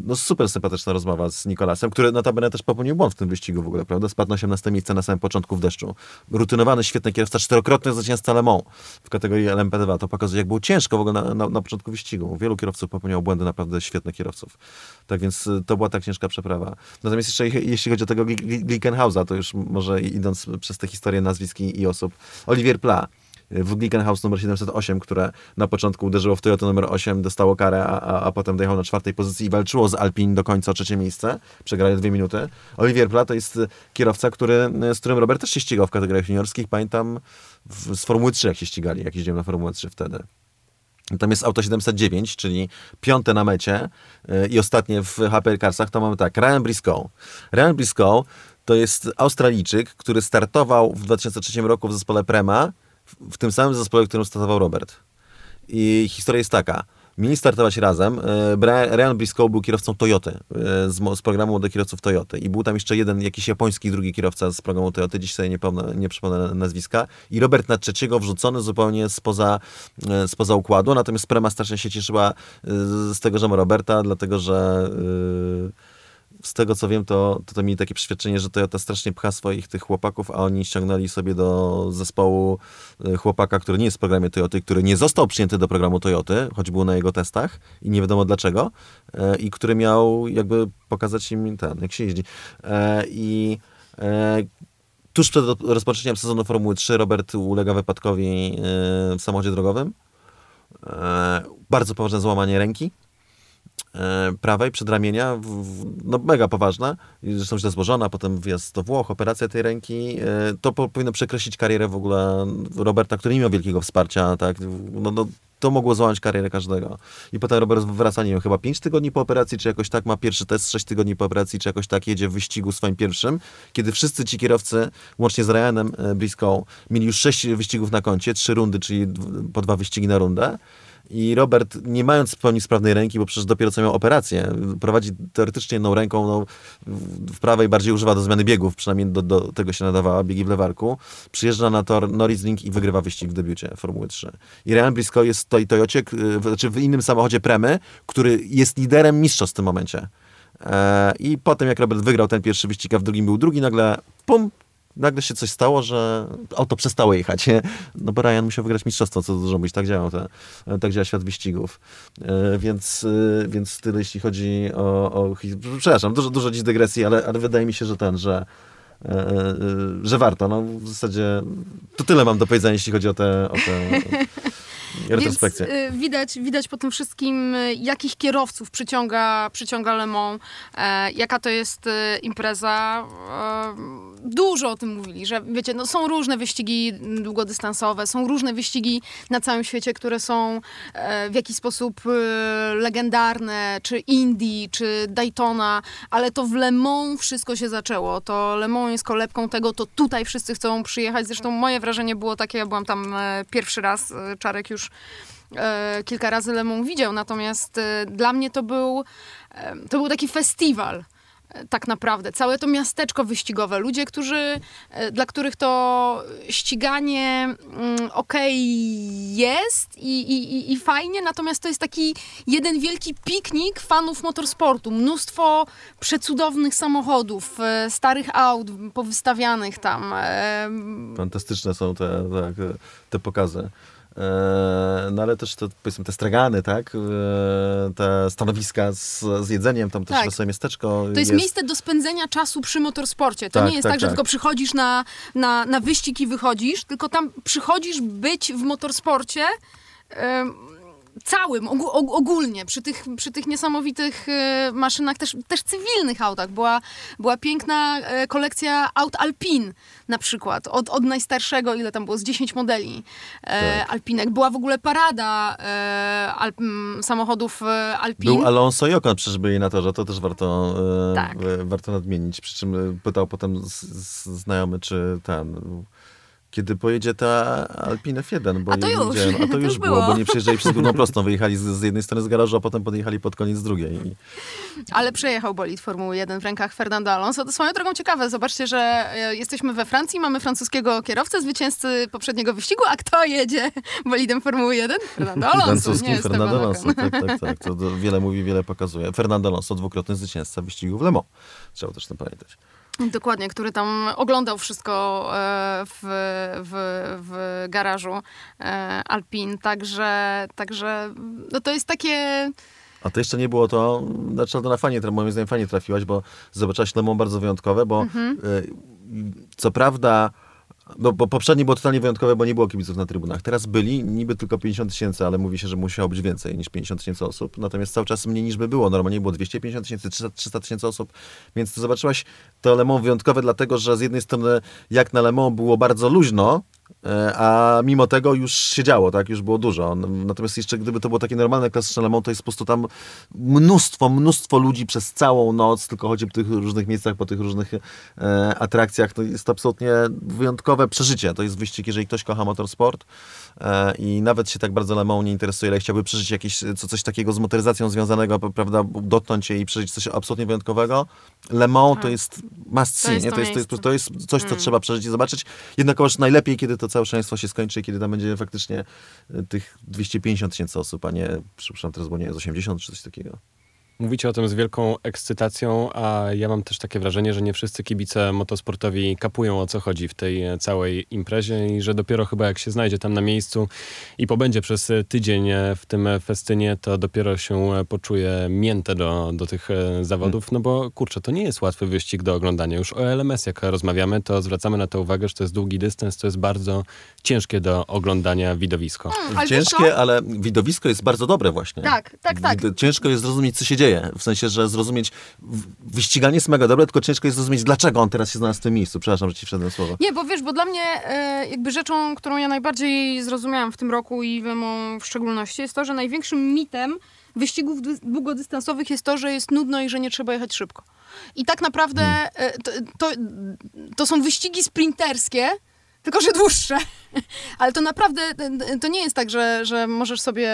[SPEAKER 3] No super sympatyczna rozmowa z Nikolasem, który notabene też popełnił błąd w tym wyścigu w ogóle, prawda? Spadł na 18 miejsce na samym początku w deszczu. Rutynowany, świetny kierowca, czterokrotny zwycięzca Le Mans w kategorii LMP2. To pokazuje, jak było ciężko w ogóle na, na, na początku wyścigu. Wielu kierowców popełniało błędy, naprawdę świetnych kierowców. Tak więc y, to była tak ciężka przeprawa. Natomiast jeszcze je- jeśli chodzi o tego Gli- Gli- Glickenhausa, to już może idąc przez te historie nazwisk i osób. Olivier Pla w Glickenhaus numer 708, które na początku uderzyło w Toyota numer 8, dostało karę, a, a, a potem dojechał na czwartej pozycji i walczyło z Alpine do końca o trzecie miejsce. Przegrali dwie minuty. Olivier Pla to jest kierowca, który, z którym Robert też się ścigał w kategoriach juniorskich. Pamiętam w, z Formuły 3, jak się ścigali, jak jeździłem na Formułę 3 wtedy. Tam jest auto 709, czyli piąte na mecie yy, i ostatnie w HPR Carsach, to mamy tak, Ryan Briscoe. Ryan Briscoe to jest Australijczyk, który startował w 2003 roku w zespole Prema, w, tym samym zespole, w którym startował Robert. I historia jest taka. Mieli startować razem. E, Ryan Briscoe był kierowcą Toyoty, e, z, z programu młodych kierowców Toyoty. I był tam jeszcze jeden, jakiś japoński drugi kierowca z programu Toyoty, dziś sobie nie, pomnę, nie przypomnę nazwiska. I Robert na trzeciego wrzucony zupełnie spoza, e, spoza układu. Natomiast Prema strasznie się cieszyła z tego, że ma Roberta, dlatego że... Yy, z tego co wiem, to, to, to mieli takie przeświadczenie, że Toyota strasznie pcha swoich tych chłopaków, a oni ściągnęli sobie do zespołu y, chłopaka, który nie jest w programie Toyoty, który nie został przyjęty do programu Toyoty, choć był na jego testach i nie wiadomo dlaczego, e, i który miał jakby pokazać im ten, jak się jeździ. E, I e, tuż przed rozpoczęciem sezonu Formuły 3 Robert ulega wypadkowi w samochodzie drogowym. Bardzo poważne złamanie ręki E, prawej przedramienia, no mega poważna, zresztą źle złożona, potem wjazd do Włoch, operacja tej ręki, e, to powinno przekreślić karierę w ogóle Roberta, który nie miał wielkiego wsparcia, tak, no, no to mogło złamać karierę każdego. I potem Robert wraca, nie wiem, chyba 5 tygodni po operacji, czy jakoś tak ma pierwszy test, 6 tygodni po operacji, czy jakoś tak jedzie w wyścigu swoim pierwszym, kiedy wszyscy ci kierowcy, łącznie z Ryanem e, Briscoe, mieli już 6 wyścigów na koncie, 3 rundy, czyli po dwa wyścigi na rundę. I Robert, nie mając w pełni sprawnej ręki, bo przecież dopiero co miał operację, prowadzi teoretycznie jedną ręką, no, w prawej bardziej używa do zmiany biegów, przynajmniej do, do tego się nadawała, biegi w lewarku. Przyjeżdża na tor Norris Link i wygrywa wyścig w debiucie Formuły 3. I Ryan Briscoe jest to i Toyocie, znaczy w innym samochodzie Premy, który jest liderem mistrzostw w tym momencie. E, I potem jak Robert wygrał ten pierwszy wyścig, a w drugim był drugi, nagle pum, nagle się coś stało, że auto przestało jechać. No bo Ryan musiał wygrać mistrzostwo, co dużo mówić. Tak działa, te, tak działa świat wyścigów. E, więc, e, więc tyle jeśli chodzi o... o przepraszam, dużo, dużo dziś dygresji, ale, ale wydaje mi się, że ten, że e, że warto. No, w zasadzie to tyle mam do powiedzenia, jeśli chodzi o te, o te retrospekcję. *laughs*
[SPEAKER 2] Więc, widać, widać po tym wszystkim, jakich kierowców przyciąga, przyciąga Le Mans, jaka to jest impreza. Dużo o tym mówili, że wiecie, no, są różne wyścigi długodystansowe, są różne wyścigi na całym świecie, które są e, w jakiś sposób e, legendarne, czy Indie, czy Daytona, ale to w Le Mans wszystko się zaczęło. To Le Mans jest kolebką tego, to tutaj wszyscy chcą przyjechać. Zresztą moje wrażenie było takie, ja byłam tam e, pierwszy raz, e, Czarek już e, kilka razy Le Mans widział, natomiast e, dla mnie to był, to był taki festiwal tak naprawdę. Całe to miasteczko wyścigowe. Ludzie, którzy, e, dla których to ściganie mm, okej okay jest i, i, i fajnie, natomiast to jest taki jeden wielki piknik fanów motorsportu. Mnóstwo przecudownych samochodów, e, starych aut powystawianych tam. E,
[SPEAKER 3] Fantastyczne są te, te, te pokazy. E, no ale też to, powiedzmy te stragany, tak? E, te stanowiska z, z jedzeniem, tam też tak. sobie miasteczko.
[SPEAKER 2] To jest, jest, miejsce do spędzenia czasu przy motorsporcie. To tak, nie jest tak, tak że tak. tylko przychodzisz na, na, na wyścig i wychodzisz, tylko tam przychodzisz być w motorsporcie całym, ogólnie, przy tych, przy tych niesamowitych e, maszynach, też, też cywilnych autach. Była, była piękna e, kolekcja aut Alpin na przykład, od, od najstarszego, ile tam było, z 10 modeli e, tak. Alpinek. Była w ogóle parada Alp, samochodów Alpin.
[SPEAKER 3] Był Alonso Ocon przecież byli na torze, to też warto, tak. warto nadmienić. Przy czym pytał potem z, z znajomy, czy ten kiedy pojedzie ta Alpine F1, bo
[SPEAKER 2] a to już,
[SPEAKER 3] widziałem, a to *laughs* już było, było, bo nie przyjeżdżali przez główną *laughs* prostą, wyjechali z, z, jednej strony z garażu, a potem podjechali pod koniec z drugiej.
[SPEAKER 2] Ale przejechał bolid Formuły 1 w rękach Fernando Alonso. To swoją drogą ciekawe, zobaczcie, że e, jesteśmy we Francji, mamy francuskiego kierowcę, zwycięzcy poprzedniego wyścigu, a kto jedzie bolidem Formuły 1? Fernando Alonso,
[SPEAKER 3] Francuski nie Fernando Alonso, tak, tak, tak. *laughs* To wiele mówi, wiele pokazuje. Fernando Alonso, dwukrotny zwycięzca wyścigu w Le Mans. Trzeba też to pamiętać.
[SPEAKER 2] Dokładnie, który tam oglądał wszystko e, w, w, w garażu e, Alpin, także, także no to jest takie...
[SPEAKER 3] A to jeszcze nie było to, znaczy to na fanie, moim zdaniem fajnie trafiłaś, bo zobaczyłaś Le Mans bardzo wyjątkowe, bo mhm. E, co prawda No, bo poprzednie było totalnie wyjątkowe, bo nie było kibiców na trybunach. Teraz byli niby tylko 50 tysięcy, ale mówi się, że musiało być więcej niż 50 tysięcy osób. Natomiast cały czas mniej niż by było. Normalnie było 250 tysięcy, 300 tysięcy osób. Więc ty zobaczyłaś to Le Mans wyjątkowe, dlatego że z jednej strony jak na Le Mans było bardzo luźno, a mimo tego już się działo, tak? Już było dużo. Natomiast jeszcze gdyby to było takie normalne klasyczne Le Mans, to jest po prostu tam mnóstwo, mnóstwo ludzi przez całą noc, tylko chodzi po tych różnych miejscach, po tych różnych e, atrakcjach. To jest absolutnie wyjątkowe przeżycie. To jest wyścig, jeżeli ktoś kocha motorsport e, i nawet się tak bardzo Le Mans nie interesuje, ale chciałby przeżyć jakieś, co, coś takiego z motoryzacją związanego, prawda, dotknąć się i przeżyć coś absolutnie wyjątkowego. Le Mans to
[SPEAKER 2] Tak.
[SPEAKER 3] jest must see,
[SPEAKER 2] To jest
[SPEAKER 3] nie?
[SPEAKER 2] to
[SPEAKER 3] To jest, to, jest, to jest coś, co
[SPEAKER 2] Mm.
[SPEAKER 3] trzeba przeżyć i zobaczyć. Jednakowoż najlepiej, kiedy to całe szaleństwo się skończy, kiedy tam będzie faktycznie e, tych 250 tysięcy osób, a nie, przepraszam, teraz było nie, z 80 czy coś takiego.
[SPEAKER 1] Mówicie o tym z wielką ekscytacją, a ja mam też takie wrażenie, że nie wszyscy kibice motosportowi kapują o co chodzi w tej e, całej imprezie i że dopiero chyba jak się znajdzie tam na miejscu i pobędzie przez e, tydzień e, w tym festynie, to dopiero się poczuje mięte do, do tych zawodów, no bo kurczę, to nie jest łatwy wyścig do oglądania. Już o LMS jak rozmawiamy, to zwracamy na to uwagę, że to jest długi dystans, to jest bardzo ciężkie do oglądania widowisko.
[SPEAKER 2] Mm, co?
[SPEAKER 3] Ciężkie, ale widowisko jest bardzo dobre właśnie.
[SPEAKER 2] Tak, tak, tak.
[SPEAKER 3] Ciężko jest zrozumieć, co się dzieje. W sensie, że zrozumieć, wyściganie jest mega dobre, tylko ciężko jest zrozumieć, dlaczego on teraz się znalazł w tym miejscu. Przepraszam, że ci wszedłem słowo.
[SPEAKER 2] Nie, bo wiesz, bo dla mnie e, jakby rzeczą, którą ja najbardziej zrozumiałam w tym roku i w Lemą w szczególności, jest to, że największym mitem wyścigów dłu- długodystansowych jest to, że jest nudno i że nie trzeba jechać szybko. I tak naprawdę e, to, to, to są wyścigi sprinterskie, tylko że dłuższe. Ale to naprawdę, e, to nie jest tak, że, że możesz sobie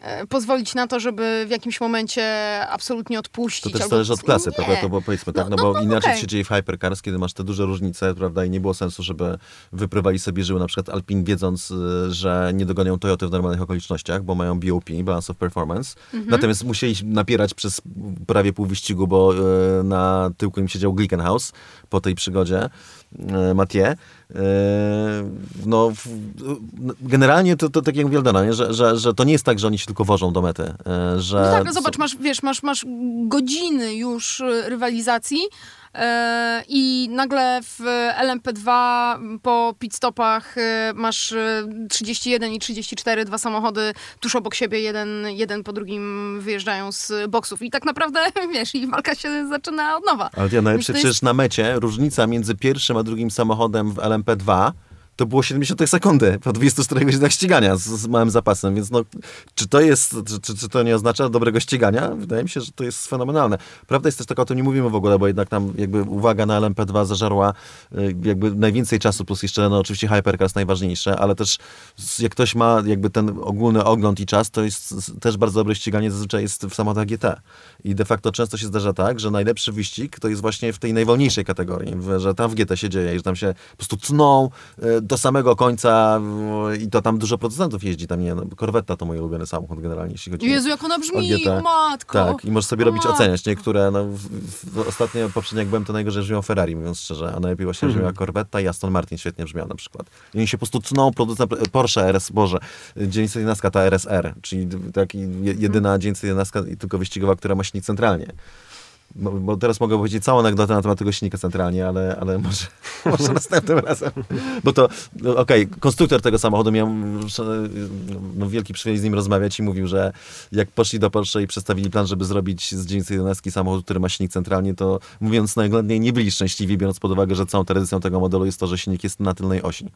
[SPEAKER 2] e, pozwolić na to, żeby w jakimś momencie absolutnie odpuścić.
[SPEAKER 3] To też zależy od klasy,
[SPEAKER 2] Nie.
[SPEAKER 3] prawda? To bo powiedzmy tak, no,
[SPEAKER 2] No,
[SPEAKER 3] bo
[SPEAKER 2] no,
[SPEAKER 3] inaczej
[SPEAKER 2] okej.
[SPEAKER 3] się dzieje w Hypercars, kiedy masz te duże różnice, prawda? I nie było sensu, żeby wyprywali sobie żyły na przykład Alpine, wiedząc, y, że nie dogonią Toyoty w normalnych okolicznościach, bo mają BOP, Balance of Performance.
[SPEAKER 2] Mhm.
[SPEAKER 3] Natomiast musieli napierać przez prawie pół wyścigu, bo y, na tyłku im siedział Glickenhaus po tej przygodzie Mathieu. Y, No, generalnie to, to tak jak mówi Aldona, nie? Że, że, że to nie jest tak, że oni się tylko wożą do mety. y, Że
[SPEAKER 2] No tak, no zobacz, masz, wiesz, masz, masz godziny już rywalizacji i nagle w LMP2 po pit stopach e, masz e, 31 i 34, dwa samochody tuż obok siebie, jeden, jeden po drugim wyjeżdżają z boksów i tak naprawdę, *laughs* wiesz, i walka się zaczyna od nowa.
[SPEAKER 3] Ale ja najlepsze
[SPEAKER 2] jest-
[SPEAKER 3] przecież na mecie różnica między pierwszym a drugim samochodem w LMP2 to było 70 sekundy po 24 godzinach ścigania z, z małym zapasem, więc no, czy to jest, czy, czy, to nie oznacza dobrego ścigania? Wydaje mi się, że to jest fenomenalne. Prawda jest też taka, o tym nie mówimy w ogóle, bo jednak tam jakby uwaga na LMP2 zażarła y, jakby najwięcej czasu, plus jeszcze no oczywiście Hypercars najważniejsze, ale też jak ktoś ma jakby ten ogólny ogląd i czas, to jest też bardzo dobre ściganie zazwyczaj jest w samochodach GT. I de facto często się zdarza tak, że najlepszy wyścig to jest właśnie w tej najwolniejszej kategorii, że tam w GT się dzieje że tam się po prostu tną y, do samego końca i to tam dużo producentów jeździ. Tam nie, no, Corvetta to mój ulubiony samochód generalnie, jeśli chodzi
[SPEAKER 2] Jezu, jak ona brzmi, o matko.
[SPEAKER 3] Tak, i możesz sobie robić
[SPEAKER 2] A.
[SPEAKER 3] oceniać niektóre. No, w, w, ostatnio, poprzednio jak byłem, to najgorzej brzmiał Ferrari, mówiąc szczerze, a najlepiej właśnie brzmiała Corvetta i Aston Martin świetnie brzmiał na przykład. I oni się po prostu tną, producent Porsche RS, Boże, 911 ta RSR, czyli taki je- jedyna 911 i tylko wyścigowa, która ma silnik centralnie. Bo, teraz mogę powiedzieć całą anegdotę na temat tego silnika centralnie, ale, ale może, *laughs* może następnym razem. Bo to, no, okej, konstruktor tego samochodu miał no, wielki przywilej z nim rozmawiać i mówił, że jak poszli do Porsche i przedstawili plan, żeby zrobić z 911 samochód, który ma silnik centralnie, to mówiąc najględniej nie byli szczęśliwi, biorąc pod uwagę, że całą tradycją tego modelu jest to, że silnik jest na tylnej osi.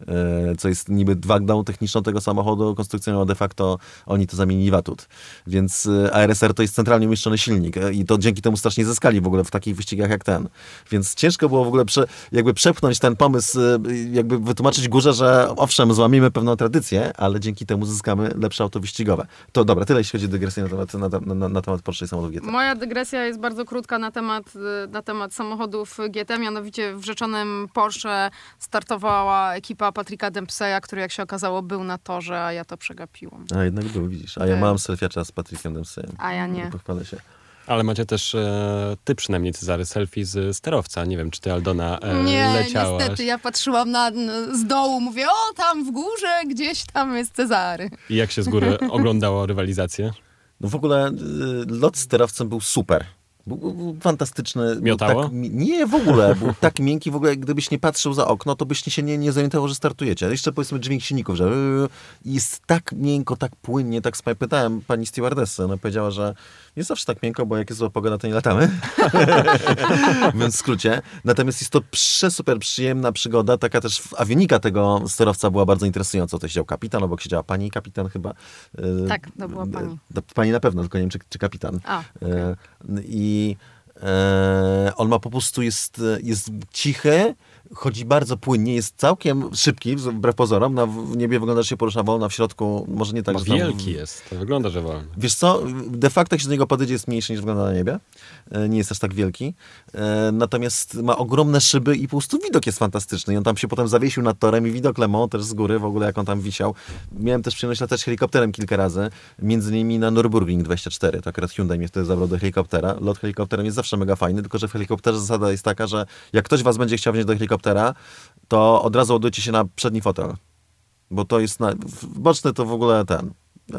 [SPEAKER 3] E, Co jest niby wagną techniczną tego samochodu, konstrukcyjną, a de facto oni to zamienili w atut. Więc e, ARSR to jest centralnie umieszczony silnik e, i to dzięki temu strasznie zyskali w ogóle w takich wyścigach jak ten. Więc ciężko było w ogóle prze, jakby przepchnąć ten pomysł, jakby wytłumaczyć górze, że owszem, złamiemy pewną tradycję, ale dzięki temu zyskamy lepsze auto wyścigowe. To dobra, tyle jeśli chodzi o dygresję na temat, na, na, na temat Porsche i samochodów GT.
[SPEAKER 2] Moja dygresja jest bardzo krótka na temat, na temat samochodów GT, mianowicie w rzeczonym Porsche startowała ekipa Patryka Dempseya, który jak się okazało był na torze, a ja to przegapiłam.
[SPEAKER 3] A jednak był, widzisz. A ja
[SPEAKER 2] Tak.
[SPEAKER 3] mam selfiacza z Patrykiem Dempseyem.
[SPEAKER 2] A ja nie.
[SPEAKER 3] Pochwalę się.
[SPEAKER 1] Ale macie też, e, ty przynajmniej Cezary, selfie z sterowca. Nie wiem, czy ty Aldona e,
[SPEAKER 2] Nie,
[SPEAKER 1] leciałaś.
[SPEAKER 2] niestety, ja patrzyłam na, z dołu, mówię, o tam w górze, gdzieś tam jest Cezary.
[SPEAKER 1] I jak się z góry *laughs* oglądało rywalizację?
[SPEAKER 3] No w ogóle y, lot z sterowcem był super. Był, fantastyczny.
[SPEAKER 1] Miotało?
[SPEAKER 3] Tak, nie, w ogóle. Był *laughs* tak miękki, w ogóle gdybyś nie patrzył za okno, to byś się nie, nie zorientował, że startujecie. Ale jeszcze powiedzmy dźwięk silników, że yy, jest tak miękko, tak płynnie, tak. Pytałem pani stewardessę, ona powiedziała, że nie zawsze tak miękko, bo jak jest zła pogoda, to nie latamy. *laughs* Więc w skrócie. Natomiast jest to przesuper przyjemna przygoda, taka też w- awionika tego sterowca była bardzo interesująca. To siedział kapitan, obok siedziała pani kapitan chyba. Yy,
[SPEAKER 2] Tak, to była pani.
[SPEAKER 3] to Pani na pewno, tylko nie wiem, czy, czy kapitan.
[SPEAKER 2] A,
[SPEAKER 3] E, I e, on ma po prostu, jest, jest cichy, chodzi bardzo płynnie, jest całkiem szybki, wbrew pozorom. Na, w niebie wygląda, że się porusza wolno, a w środku może nie tak,
[SPEAKER 1] Bo
[SPEAKER 3] że tam-
[SPEAKER 1] wielki jest. To wygląda, że wolny.
[SPEAKER 3] Wiesz co, de facto jak się do niego podejdzie jest mniejszy niż wygląda na niebie. E, Nie jest aż tak wielki. E, Natomiast ma ogromne szyby i po prostu widok jest fantastyczny. I on tam się potem zawiesił nad torem i widok Le Mans też z góry, w ogóle jak on tam wisiał. Miałem też przyjemność latać helikopterem kilka razy, między innymi na Nürburgring 24. To akurat Hyundai mnie wtedy zabrał do helikoptera. Lot helikopterem jest zawsze mega fajny, tylko że w helikopterze zasada jest taka, że jak ktoś was będzie chciał wziąć do helikoptera, to od razu ładujcie się na przedni fotel. Bo to jest na, boczny to w ogóle ten.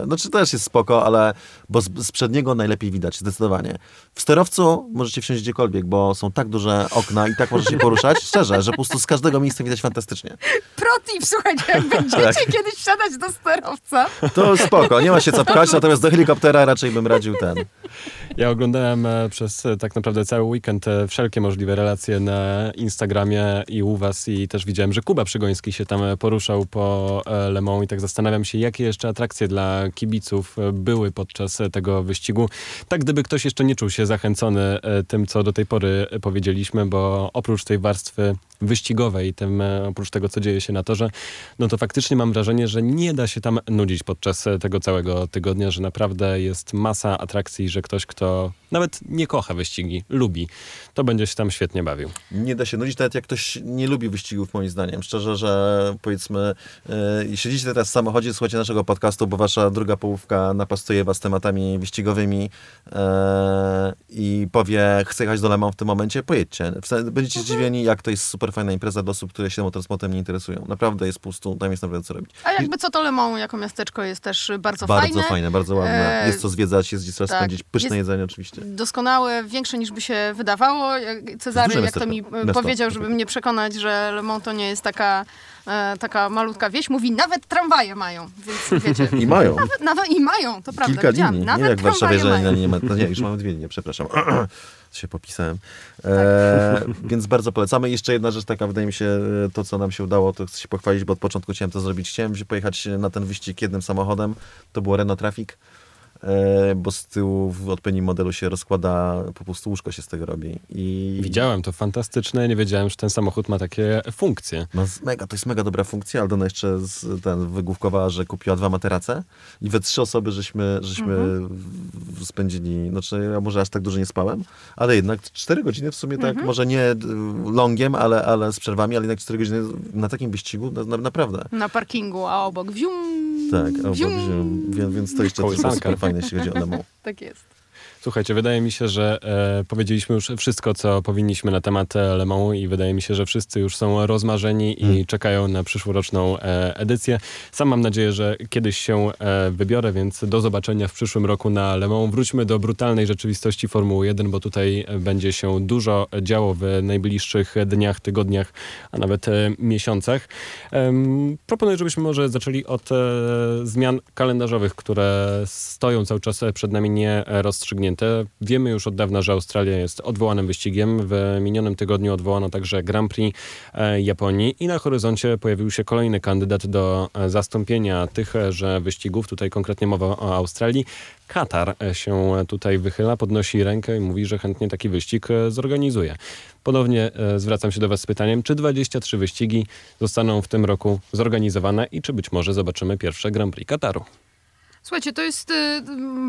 [SPEAKER 3] Znaczy też jest spoko, ale bo z, z przedniego najlepiej widać, zdecydowanie. W sterowcu możecie wsiąść gdziekolwiek, bo są tak duże okna i tak możecie się poruszać, *laughs* szczerze, że po prostu z każdego miejsca widać fantastycznie.
[SPEAKER 2] Protip, słuchajcie, jak *laughs* będziecie
[SPEAKER 3] Tak.
[SPEAKER 2] kiedyś wsiadać do sterowca,
[SPEAKER 3] To spoko, nie ma się co pchać, natomiast do helikoptera raczej bym radził ten.
[SPEAKER 1] Ja oglądałem e, przez e, tak naprawdę cały weekend e, wszelkie możliwe relacje na Instagramie i u was i też widziałem, że Kuba Przygoński się tam poruszał po Le Mans i tak zastanawiam się, jakie jeszcze atrakcje dla kibiców e, były podczas e, tego wyścigu. Tak gdyby ktoś jeszcze nie czuł się zachęcony e, tym, co do tej pory powiedzieliśmy, bo oprócz tej warstwy wyścigowej, tym e, oprócz tego, co dzieje się na torze, no to faktycznie mam wrażenie, że nie da się tam nudzić podczas e, tego całego tygodnia, że naprawdę jest masa atrakcji, że ktoś, kto nawet nie kocha wyścigi, lubi, to będzie się tam świetnie bawił.
[SPEAKER 3] Nie da się nudzić, nawet jak ktoś nie lubi wyścigów, moim zdaniem. Szczerze, że powiedzmy, yy, siedzicie teraz w samochodzie, słuchacie naszego podcastu, bo wasza druga połówka napastuje was tematami wyścigowymi yy, i powie, chcę jechać do Le Mans w tym momencie, pojedźcie. Będziecie zdziwieni, jak to jest super fajna impreza dla osób, które się motorsportem nie interesują. Naprawdę jest prostu, tam jest naprawdę co robić.
[SPEAKER 2] a jakby co to Le Mans jako miasteczko jest też bardzo,
[SPEAKER 3] bardzo
[SPEAKER 2] fajne.
[SPEAKER 3] fajne, bardzo ładne.
[SPEAKER 2] E,
[SPEAKER 3] Jest co zwiedzać, jest gdzie trzeba
[SPEAKER 2] tak.
[SPEAKER 3] spędzić. Pyszne
[SPEAKER 2] Jest-
[SPEAKER 3] jedzenie oczywiście.
[SPEAKER 2] Doskonałe, większe niż by się wydawało. Jak- Cezary, jak to mi e,
[SPEAKER 3] Miasto.
[SPEAKER 2] powiedział, żeby mnie przekonać, że Le Mans to nie jest taka, e, taka malutka wieś, mówi, nawet tramwaje mają, więc *laughs* wiecie.
[SPEAKER 3] I mają.
[SPEAKER 2] Nawet, nawet i mają, to prawda.
[SPEAKER 3] Kilka linii.
[SPEAKER 2] Nawet
[SPEAKER 3] Nie jak w Warszawie, że
[SPEAKER 2] mają.
[SPEAKER 3] nie, nie ma. No nie, już mamy dwie linie, przepraszam. *laughs* się popisałem. E, *laughs* więc bardzo polecamy. Jeszcze jedna rzecz taka, wydaje mi się, e, to co nam się udało, to chcę się pochwalić, bo od początku chciałem to zrobić. Chciałem się pojechać na ten wyścig jednym samochodem. To było Renault Traffic. E, bo z tyłu w odpowiednim modelu się rozkłada, po prostu łóżko się z tego robi. I
[SPEAKER 1] Widziałem to fantastyczne, nie wiedziałem, że ten samochód ma takie funkcje.
[SPEAKER 3] No, mega, to jest mega dobra funkcja. Aldona jeszcze z, ten, wygłówkowała, że kupiła dwa materace i we trzy osoby żeśmy, żeśmy w- spędzili, znaczy ja może aż tak dużo nie spałem, ale jednak cztery godziny w sumie tak, może nie longiem, ale, ale z przerwami, ale jednak cztery godziny na takim wyścigu, na, na, naprawdę.
[SPEAKER 2] Na parkingu, a obok wium,
[SPEAKER 3] Tak, więc, to jeszcze
[SPEAKER 1] Kołysanka.
[SPEAKER 3] super fajne, jeśli chodzi o Mans.
[SPEAKER 2] Tak jest.
[SPEAKER 1] Słuchajcie, wydaje mi się, że e, powiedzieliśmy już wszystko, co powinniśmy na temat e, Le Mans i wydaje mi się, że wszyscy już są rozmarzeni i czekają na przyszłoroczną e, edycję. Sam mam nadzieję, że kiedyś się e, wybiorę, więc do zobaczenia w przyszłym roku na Le Mans. Wróćmy do brutalnej rzeczywistości Formuły 1, bo tutaj e, będzie się dużo działo w najbliższych dniach, tygodniach, a nawet e, miesiącach. Proponuję, żebyśmy może zaczęli od e, zmian kalendarzowych, które stoją cały czas przed nami nierozstrzygnięte. Wiemy już od dawna, że Australia jest odwołanym wyścigiem. W minionym tygodniu odwołano także Grand Prix e, Japonii i na horyzoncie pojawił się kolejny kandydat do e, zastąpienia tychże wyścigów. Tutaj konkretnie mowa o Australii. Katar e, się tutaj wychyla, podnosi rękę i mówi, że chętnie taki wyścig zorganizuje. Ponownie zwracam się do Was z pytaniem, czy 23 wyścigi zostaną w tym roku zorganizowane i czy być może zobaczymy pierwsze Grand Prix Kataru.
[SPEAKER 2] Słuchajcie, to jest y,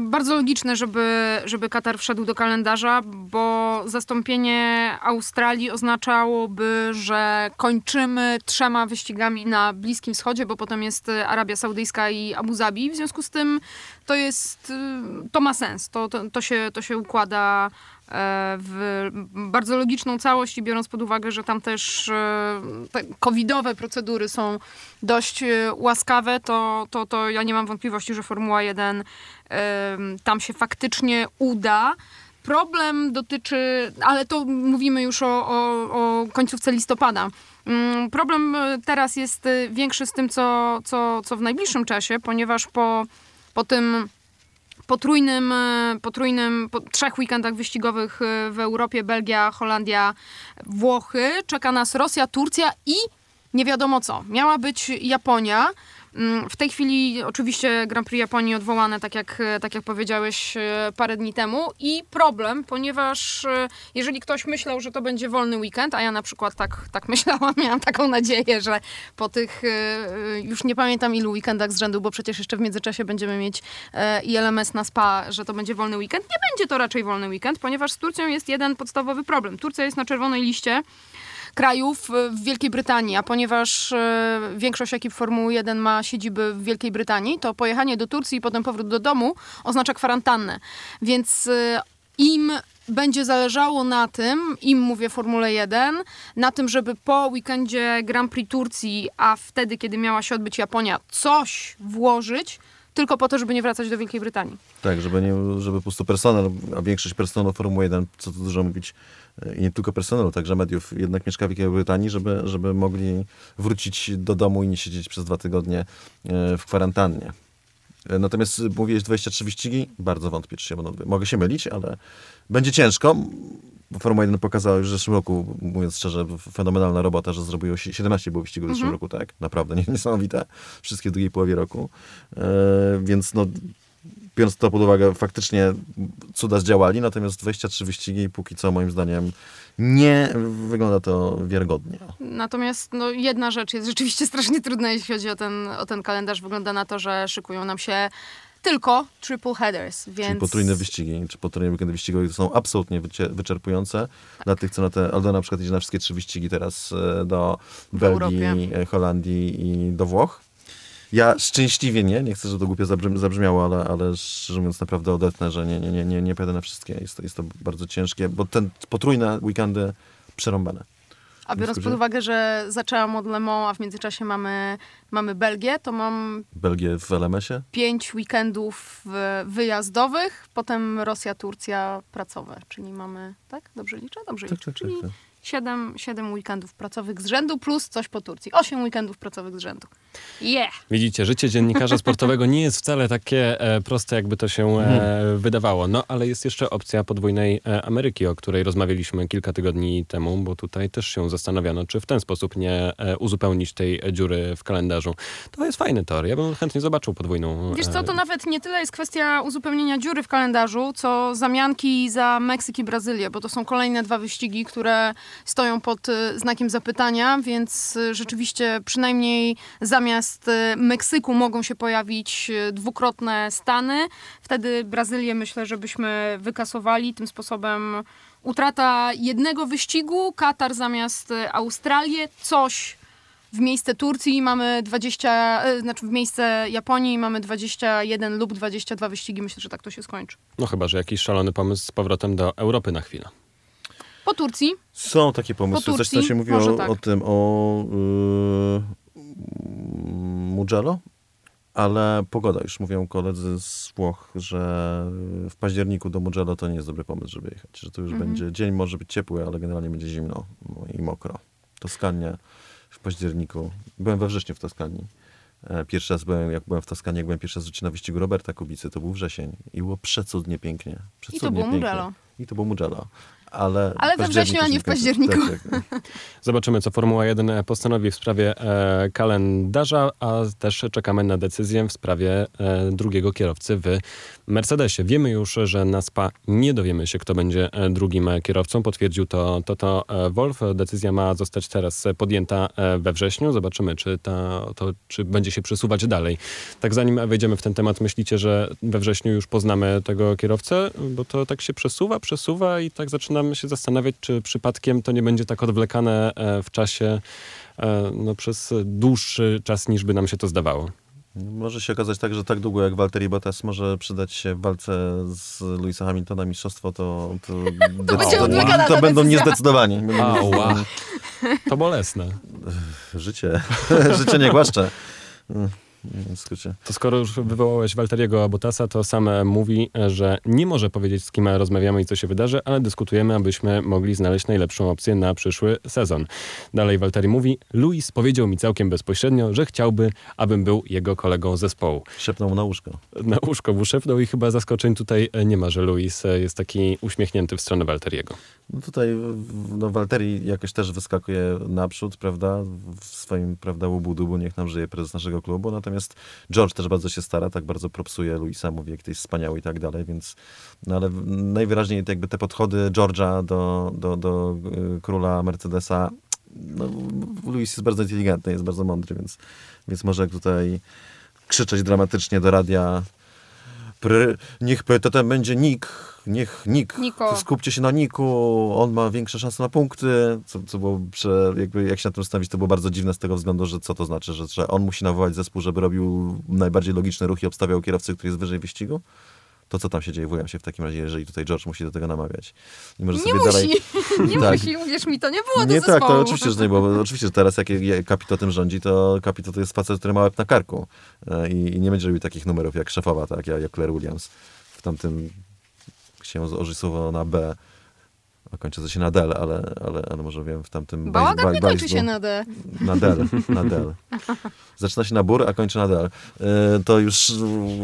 [SPEAKER 2] bardzo logiczne, żeby, żeby Katar wszedł do kalendarza, bo zastąpienie Australii oznaczałoby, że kończymy trzema wyścigami na Bliskim Wschodzie, bo potem jest y, Arabia Saudyjska i Abu Zabi. W związku z tym to jest, y, to ma sens, to, to, to, się, to się układa w bardzo logiczną całość i biorąc pod uwagę, że tam też e, te covidowe procedury są dość e, łaskawe, to, to, to ja nie mam wątpliwości, że Formuła 1 em, tam się faktycznie uda. Problem dotyczy, ale to mówimy już o, o, o końcówce listopada. Mm, Problem e, teraz jest e, większy z tym, co, co, co w najbliższym czasie, ponieważ po, po tym potrójnym, e, potrójnym po trzech weekendach wyścigowych e, w Europie, Belgia, Holandia, Włochy, czeka nas Rosja, Turcja i nie wiadomo co. Miała być Japonia. Mm, W tej chwili oczywiście Grand Prix Japonii odwołane, tak jak, tak jak powiedziałeś e, parę dni temu. I problem, ponieważ e, jeżeli ktoś myślał, że to będzie wolny weekend, a ja na przykład tak, tak *laughs* myślałam, miałam taką nadzieję, że po tych e, już nie pamiętam ilu weekendach z rzędu, bo przecież jeszcze w międzyczasie będziemy mieć i LMS na SPA, że to będzie wolny weekend. Nie będzie to raczej wolny weekend, ponieważ z Turcją jest jeden podstawowy problem. Turcja jest na czerwonej liście krajów e, w Wielkiej Brytanii, a ponieważ e, większość ekip Formuły 1 ma siedziby w Wielkiej Brytanii, to pojechanie do Turcji i potem powrót do domu oznacza kwarantannę. Więc e, im będzie zależało na tym, im mówię Formule 1, na tym, żeby po weekendzie Grand Prix Turcji, a wtedy, kiedy miała się odbyć Japonia, coś włożyć, tylko po to, żeby nie wracać do Wielkiej Brytanii.
[SPEAKER 3] Tak, żeby, nie, żeby po prostu personel, a większość personelu Formuły 1, co tu dużo mówić, e, i nie tylko personelu, także mediów, jednak mieszka w Wielkiej Brytanii, żeby, żeby mogli wrócić do domu i nie siedzieć przez dwa tygodnie e, w kwarantannie. E, Natomiast mówiłeś 23 wyścigi, bardzo wątpię, czy się będą. Mogę się mylić, ale będzie ciężko. Bo Formuła 1 pokazała już w zeszłym roku, mówiąc szczerze, fenomenalna robota, że zrobiło się 17 było wyścigów w zeszłym roku, tak? Naprawdę *laughs* nie- niesamowite. Wszystkie w drugiej połowie roku. E, więc no, biorąc to pod uwagę, faktycznie cuda zdziałali, natomiast 23 wyścigi póki co moim zdaniem nie wygląda to wiarygodnie.
[SPEAKER 2] Natomiast no, jedna rzecz jest rzeczywiście *laughs* strasznie trudna, jeśli chodzi o ten, o ten kalendarz. Wygląda na to, że szykują nam się tylko triple headers, więc...
[SPEAKER 3] Czyli potrójne wyścigi, czy potrójne weekendy wyścigowe to są absolutnie wyczerpujące. Dla tych, co na te, Aldo na przykład idzie na wszystkie trzy wyścigi teraz e, do Belgii,
[SPEAKER 2] Europie.
[SPEAKER 3] e, Holandii i do Włoch. Ja szczęśliwie nie, nie chcę, żeby to głupio zabrzmi- zabrzmiało, ale, ale szczerze mówiąc naprawdę odetnę, że nie, nie, nie, nie, nie pojadę na wszystkie. Jest to, jest to bardzo ciężkie, bo ten potrójne weekendy przerąbane.
[SPEAKER 2] A biorąc pod uwagę, że zaczęłam od Le Mans, a w międzyczasie mamy, mamy Belgię, to mam
[SPEAKER 3] Belgię w LMS-ie.
[SPEAKER 2] pięć weekendów wyjazdowych, potem Rosja, Turcja pracowe, czyli mamy, tak? Dobrze liczę? Dobrze
[SPEAKER 3] Tak,
[SPEAKER 2] liczę.
[SPEAKER 3] tak, tak,
[SPEAKER 2] Czyli
[SPEAKER 3] tak.
[SPEAKER 2] siedem, siedem weekendów pracowych z rzędu plus coś po Turcji. Osiem weekendów pracowych z rzędu. Yeah!
[SPEAKER 1] Widzicie, życie dziennikarza sportowego nie jest wcale takie e, proste, jakby to się e, wydawało. No, ale jest jeszcze opcja podwójnej e, Ameryki, o której rozmawialiśmy kilka tygodni temu, bo tutaj też się zastanawiano, czy w ten sposób nie e, uzupełnić tej dziury w kalendarzu. To jest fajny tor. Ja bym chętnie zobaczył podwójną.
[SPEAKER 2] Wiesz
[SPEAKER 1] e,
[SPEAKER 2] co, to nawet nie tyle jest kwestia uzupełnienia dziury w kalendarzu, co zamianki za Meksyk i Brazylię, bo to są kolejne dwa wyścigi, które stoją pod y, znakiem zapytania, więc y, rzeczywiście przynajmniej zamiast y, Meksyku mogą się pojawić dwukrotne Stany. Wtedy Brazylię myślę, żebyśmy wykasowali tym sposobem utrata jednego wyścigu, Katar zamiast Australię, coś w miejsce Turcji mamy 20, e, znaczy w miejsce Japonii mamy 21 lub 22 wyścigi. Myślę, że tak to się skończy.
[SPEAKER 1] No chyba, że jakiś szalony pomysł z powrotem do Europy na chwilę.
[SPEAKER 2] Po Turcji
[SPEAKER 3] Są takie pomysły.
[SPEAKER 2] Po Turcji?
[SPEAKER 3] się mówiło o,
[SPEAKER 2] tak.
[SPEAKER 3] o tym, o yy, Mugello, ale pogoda. Już mówią koledzy z Włoch, że w październiku do Mugello to nie jest dobry pomysł, żeby jechać. Że to już
[SPEAKER 2] Mhm.
[SPEAKER 3] będzie, dzień może być ciepły, ale generalnie będzie zimno no i mokro. Toskania w październiku. Byłem we wrześniu w Toskanii. E, Pierwszy raz byłem, jak byłem w Toskanii, jak byłem pierwszy raz na wyścigu Roberta Kubicy, to był wrzesień i było przecudnie pięknie. Przecudnie
[SPEAKER 2] było
[SPEAKER 3] pięknie.
[SPEAKER 2] Mugello.
[SPEAKER 3] I to było Mugello. Ale,
[SPEAKER 2] Ale we wrześniu, a nie w październiku.
[SPEAKER 3] Tak, tak.
[SPEAKER 1] Zobaczymy, co Formuła 1 postanowi w sprawie e, kalendarza, a też czekamy na decyzję w sprawie e, drugiego kierowcy w Mercedesie. Wiemy już, że na SPA nie dowiemy się, kto będzie e, drugim kierowcą. Potwierdził to Toto e, Wolf. Decyzja ma zostać teraz podjęta e, we wrześniu. Zobaczymy, czy, ta, to, czy będzie się przesuwać dalej. Tak zanim wejdziemy w ten temat, myślicie, że we wrześniu już poznamy tego kierowcę? Bo to tak się przesuwa, przesuwa i tak zaczynamy się zastanawiać, czy przypadkiem to nie będzie tak odwlekane e, w czasie e, no, przez dłuższy czas, niż by nam się to zdawało.
[SPEAKER 3] Może się okazać tak, że tak długo jak Valtteri Bottas może przydać się w walce z Louisa Hamiltona mistrzostwo, to, to, *laughs*
[SPEAKER 2] będzie
[SPEAKER 3] to,
[SPEAKER 2] odwlekana ta
[SPEAKER 3] to będą niezdecydowani. Będą
[SPEAKER 1] Ała. To bolesne. *laughs*
[SPEAKER 3] Życie, *laughs* życie nie głaszcze.
[SPEAKER 1] To skoro już wywołałeś Walteriego Bottasa, to sam e, mówi, że nie może powiedzieć, z kim rozmawiamy i co się wydarzy, ale dyskutujemy, abyśmy mogli znaleźć najlepszą opcję na przyszły sezon. Dalej Walteri mówi, Luis powiedział mi całkiem bezpośrednio, że chciałby, abym był jego kolegą zespołu.
[SPEAKER 3] Szepnął na łóżko.
[SPEAKER 1] Na łóżko mu szepnął i chyba zaskoczeń tutaj e, nie ma, że Luis e, jest taki uśmiechnięty w stronę Walteriego.
[SPEAKER 3] No tutaj no, Walteri jakoś też wyskakuje naprzód, prawda, w swoim, prawda, łubu niech nam żyje prezes naszego klubu, natomiast George też bardzo się stara, tak bardzo propsuje Luisa, mówi, jak to jest wspaniały i tak dalej, więc, no ale najwyraźniej jakby te podchody George'a do, do, do y, króla Mercedesa, no, Luis jest bardzo inteligentny, jest bardzo mądry, więc, więc może tutaj krzyczeć dramatycznie do radia Niech PTT będzie Nick, niech Nick,
[SPEAKER 2] Niko.
[SPEAKER 3] skupcie się na Niku, on ma większe szanse na punkty, co, co było, prze, jakby jak się na tym stawić, to było bardzo dziwne z tego względu, że co to znaczy, że, że on musi nawołać zespół, żeby robił najbardziej logiczne ruchy, obstawiał kierowcę, który jest wyżej wyścigu? To co tam się dzieje w się w takim razie, jeżeli tutaj George musi do tego namawiać.
[SPEAKER 2] I może nie sobie musi, dalej... *laughs* nie tak. musi, uwierz mi, to nie było
[SPEAKER 3] Nie tak, to oczywiście, że nie było. Oczywiście, że teraz jak, jak kapito tym rządzi, to kapito to jest facet, który ma łeb na karku e, i, i nie będzie robił takich numerów jak szefowa, tak, jak Claire Williams w tamtym się orzysował na B kończy się na del, ale, ale, ale może wiem w tamtym...
[SPEAKER 2] Bałagan baj, nie kończy się na D.
[SPEAKER 3] Na del, na del. *laughs* Zaczyna się na bur, a kończy na del. Yy, to już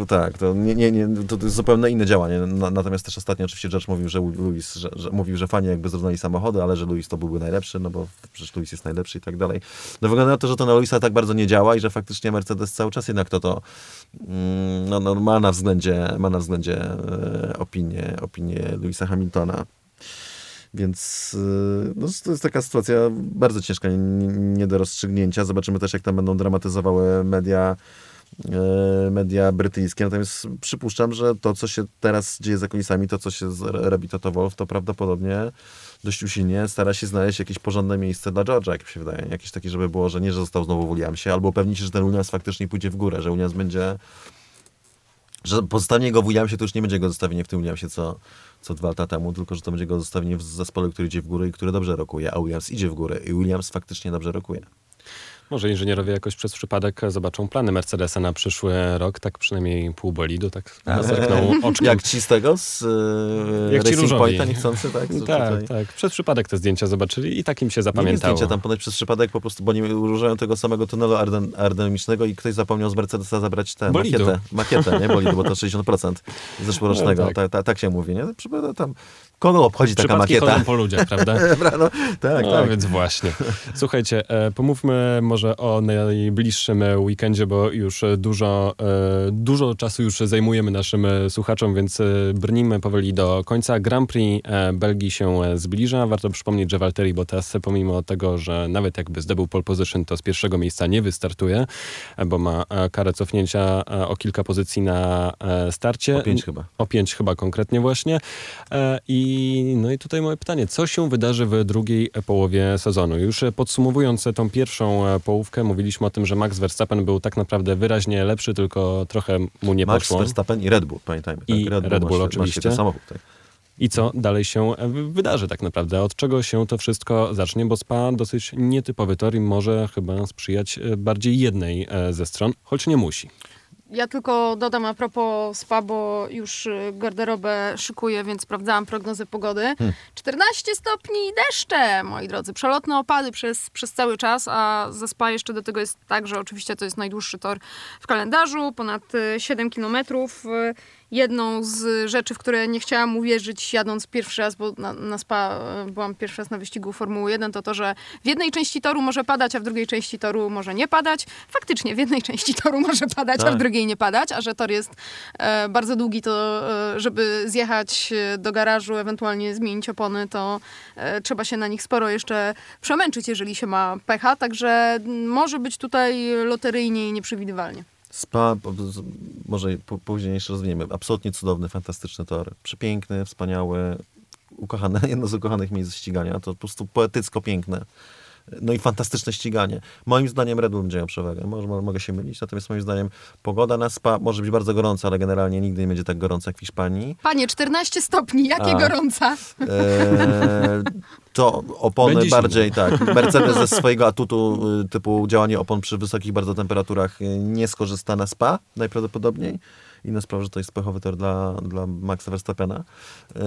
[SPEAKER 3] tak, to, nie, nie, nie, to, jest zupełnie inne działanie. Na, natomiast też ostatnio oczywiście George mówił, że Louis, że, że, mówił, że fani jakby zrównali samochody, ale że Louis to byłby najlepszy, no bo przecież Louis jest najlepszy i tak dalej. No wygląda na to, że to na Louisa tak bardzo nie działa i że faktycznie Mercedes cały czas jednak to to mm, no, no, ma na względzie, ma na względzie e, opinię, opinię Louisa Hamiltona. Więc y, no, to jest taka sytuacja bardzo ciężka, nie, nie do rozstrzygnięcia. Zobaczymy też, jak tam będą dramatyzowały media y, media brytyjskie. Natomiast przypuszczam, że to, co się teraz dzieje za kulisami, to, co się robi Toto Wolf, to prawdopodobnie dość usilnie stara się znaleźć jakieś porządne miejsce dla George'a, jak mi się wydaje. Jakieś takie, żeby było, że nie, że został znowu w Williamsie, albo upewnić się, że ten Williams faktycznie pójdzie w górę, że Williams będzie że pozostawienie go w Williamsie to już nie będzie go zostawienie w tym Williamsie, co, co dwa lata temu, tylko że to będzie go zostawienie w zespole, który idzie w górę i który dobrze rokuje, a Williams idzie w górę i Williams faktycznie dobrze rokuje.
[SPEAKER 1] Może inżynierowie jakoś przez przypadek zobaczą plany Mercedesa na przyszły rok, tak przynajmniej pół bolidu, tak zerkną oczkiem.
[SPEAKER 3] Jak ci z tego, z e, Jak Racing ci Pointa niechcący, tak? *laughs*
[SPEAKER 1] tak, tutaj... tak. Przez przypadek te zdjęcia zobaczyli i tak im się zapamiętało. Nie
[SPEAKER 3] zdjęcia tam ponoć przez przypadek po prostu, bo nie używają tego samego tunelu aerodynamicznego i ktoś zapomniał z Mercedesa zabrać tę makietę, makietę, nie? Bolidu, bo to *laughs* 60% zeszłorocznego. No, tak. Ta, ta, tak się mówi, nie? Tam Kogo obchodzi taka makieta?
[SPEAKER 1] po ludziach, prawda? *laughs*
[SPEAKER 3] no, tak,
[SPEAKER 1] no,
[SPEAKER 3] tak.
[SPEAKER 1] więc właśnie. Słuchajcie, e, pomówmy może o najbliższym weekendzie, bo już dużo, e, dużo czasu już zajmujemy naszym słuchaczom, więc e, brnijmy powoli do końca. Grand Prix Belgii się zbliża. Warto przypomnieć, że Valtteri Bottas, pomimo tego, że nawet jakby zdobył pole position, to z pierwszego miejsca nie wystartuje, bo ma karę cofnięcia o kilka pozycji na starcie.
[SPEAKER 3] O pięć chyba.
[SPEAKER 1] O pięć chyba konkretnie właśnie. I i, no i tutaj moje pytanie, co się wydarzy w drugiej połowie sezonu? Już podsumowując tą pierwszą e, połówkę, mówiliśmy o tym, że Max Verstappen był tak naprawdę wyraźnie lepszy, tylko trochę mu nie
[SPEAKER 3] Max
[SPEAKER 1] poszło.
[SPEAKER 3] Max Verstappen i Red Bull, pamiętajmy. Tak?
[SPEAKER 1] I Red Bull, Red Bull oczywiście.
[SPEAKER 3] samochód, tak.
[SPEAKER 1] I co dalej się e, wydarzy tak naprawdę? Od czego się to wszystko zacznie? Bo SPA dosyć nietypowy tor i może chyba sprzyjać e, bardziej jednej ze stron, choć nie musi.
[SPEAKER 2] Ja tylko dodam a propos spa, bo już y, garderobę szykuję, więc sprawdzałam prognozę pogody. Hmm. 14 stopni deszcze, moi drodzy. Przelotne opady przez, przez cały czas, a ze spa jeszcze do tego jest tak, że oczywiście to jest najdłuższy tor w kalendarzu, ponad 7 y, kilometrów. Jedną z rzeczy, w które nie chciałam uwierzyć jadąc pierwszy raz, bo na, na SPA e, byłam pierwszy raz na wyścigu Formuły 1, to to, że w jednej części toru może padać, a w drugiej części toru może nie padać. Faktycznie w jednej *laughs* części toru może padać, tak. a w tak. drugiej nie padać, a że tor jest e, bardzo długi, to e, żeby zjechać e, do garażu, ewentualnie zmienić opony, to e, trzeba się na nich sporo jeszcze przemęczyć, jeżeli się ma pecha, także może być tutaj loteryjnie i nieprzewidywalnie.
[SPEAKER 3] Spa, może później jeszcze rozwiniemy. Absolutnie cudowny, fantastyczny tor. Przepiękny, wspaniały, ukochany, *laughs* jedno z ukochanych miejsc ścigania. To po prostu poetycko piękne. No i fantastyczne ściganie. Moim zdaniem Red Bull będzie miał przewagę. Może, mogę się mylić, natomiast moim zdaniem pogoda na Spa może być bardzo gorąca, ale generalnie nigdy nie będzie tak gorąca jak w Hiszpanii.
[SPEAKER 2] Panie, 14 stopni, jakie
[SPEAKER 3] A.
[SPEAKER 2] gorąca.
[SPEAKER 3] Eee, to opony
[SPEAKER 1] Będzie
[SPEAKER 3] bardziej tak. Mercedes ze swojego atutu y, typu działanie opon przy wysokich bardzo temperaturach y, nie skorzysta na spa najprawdopodobniej. Inna sprawa, że to jest pechowy tor dla, dla Maxa Verstappena. Eee,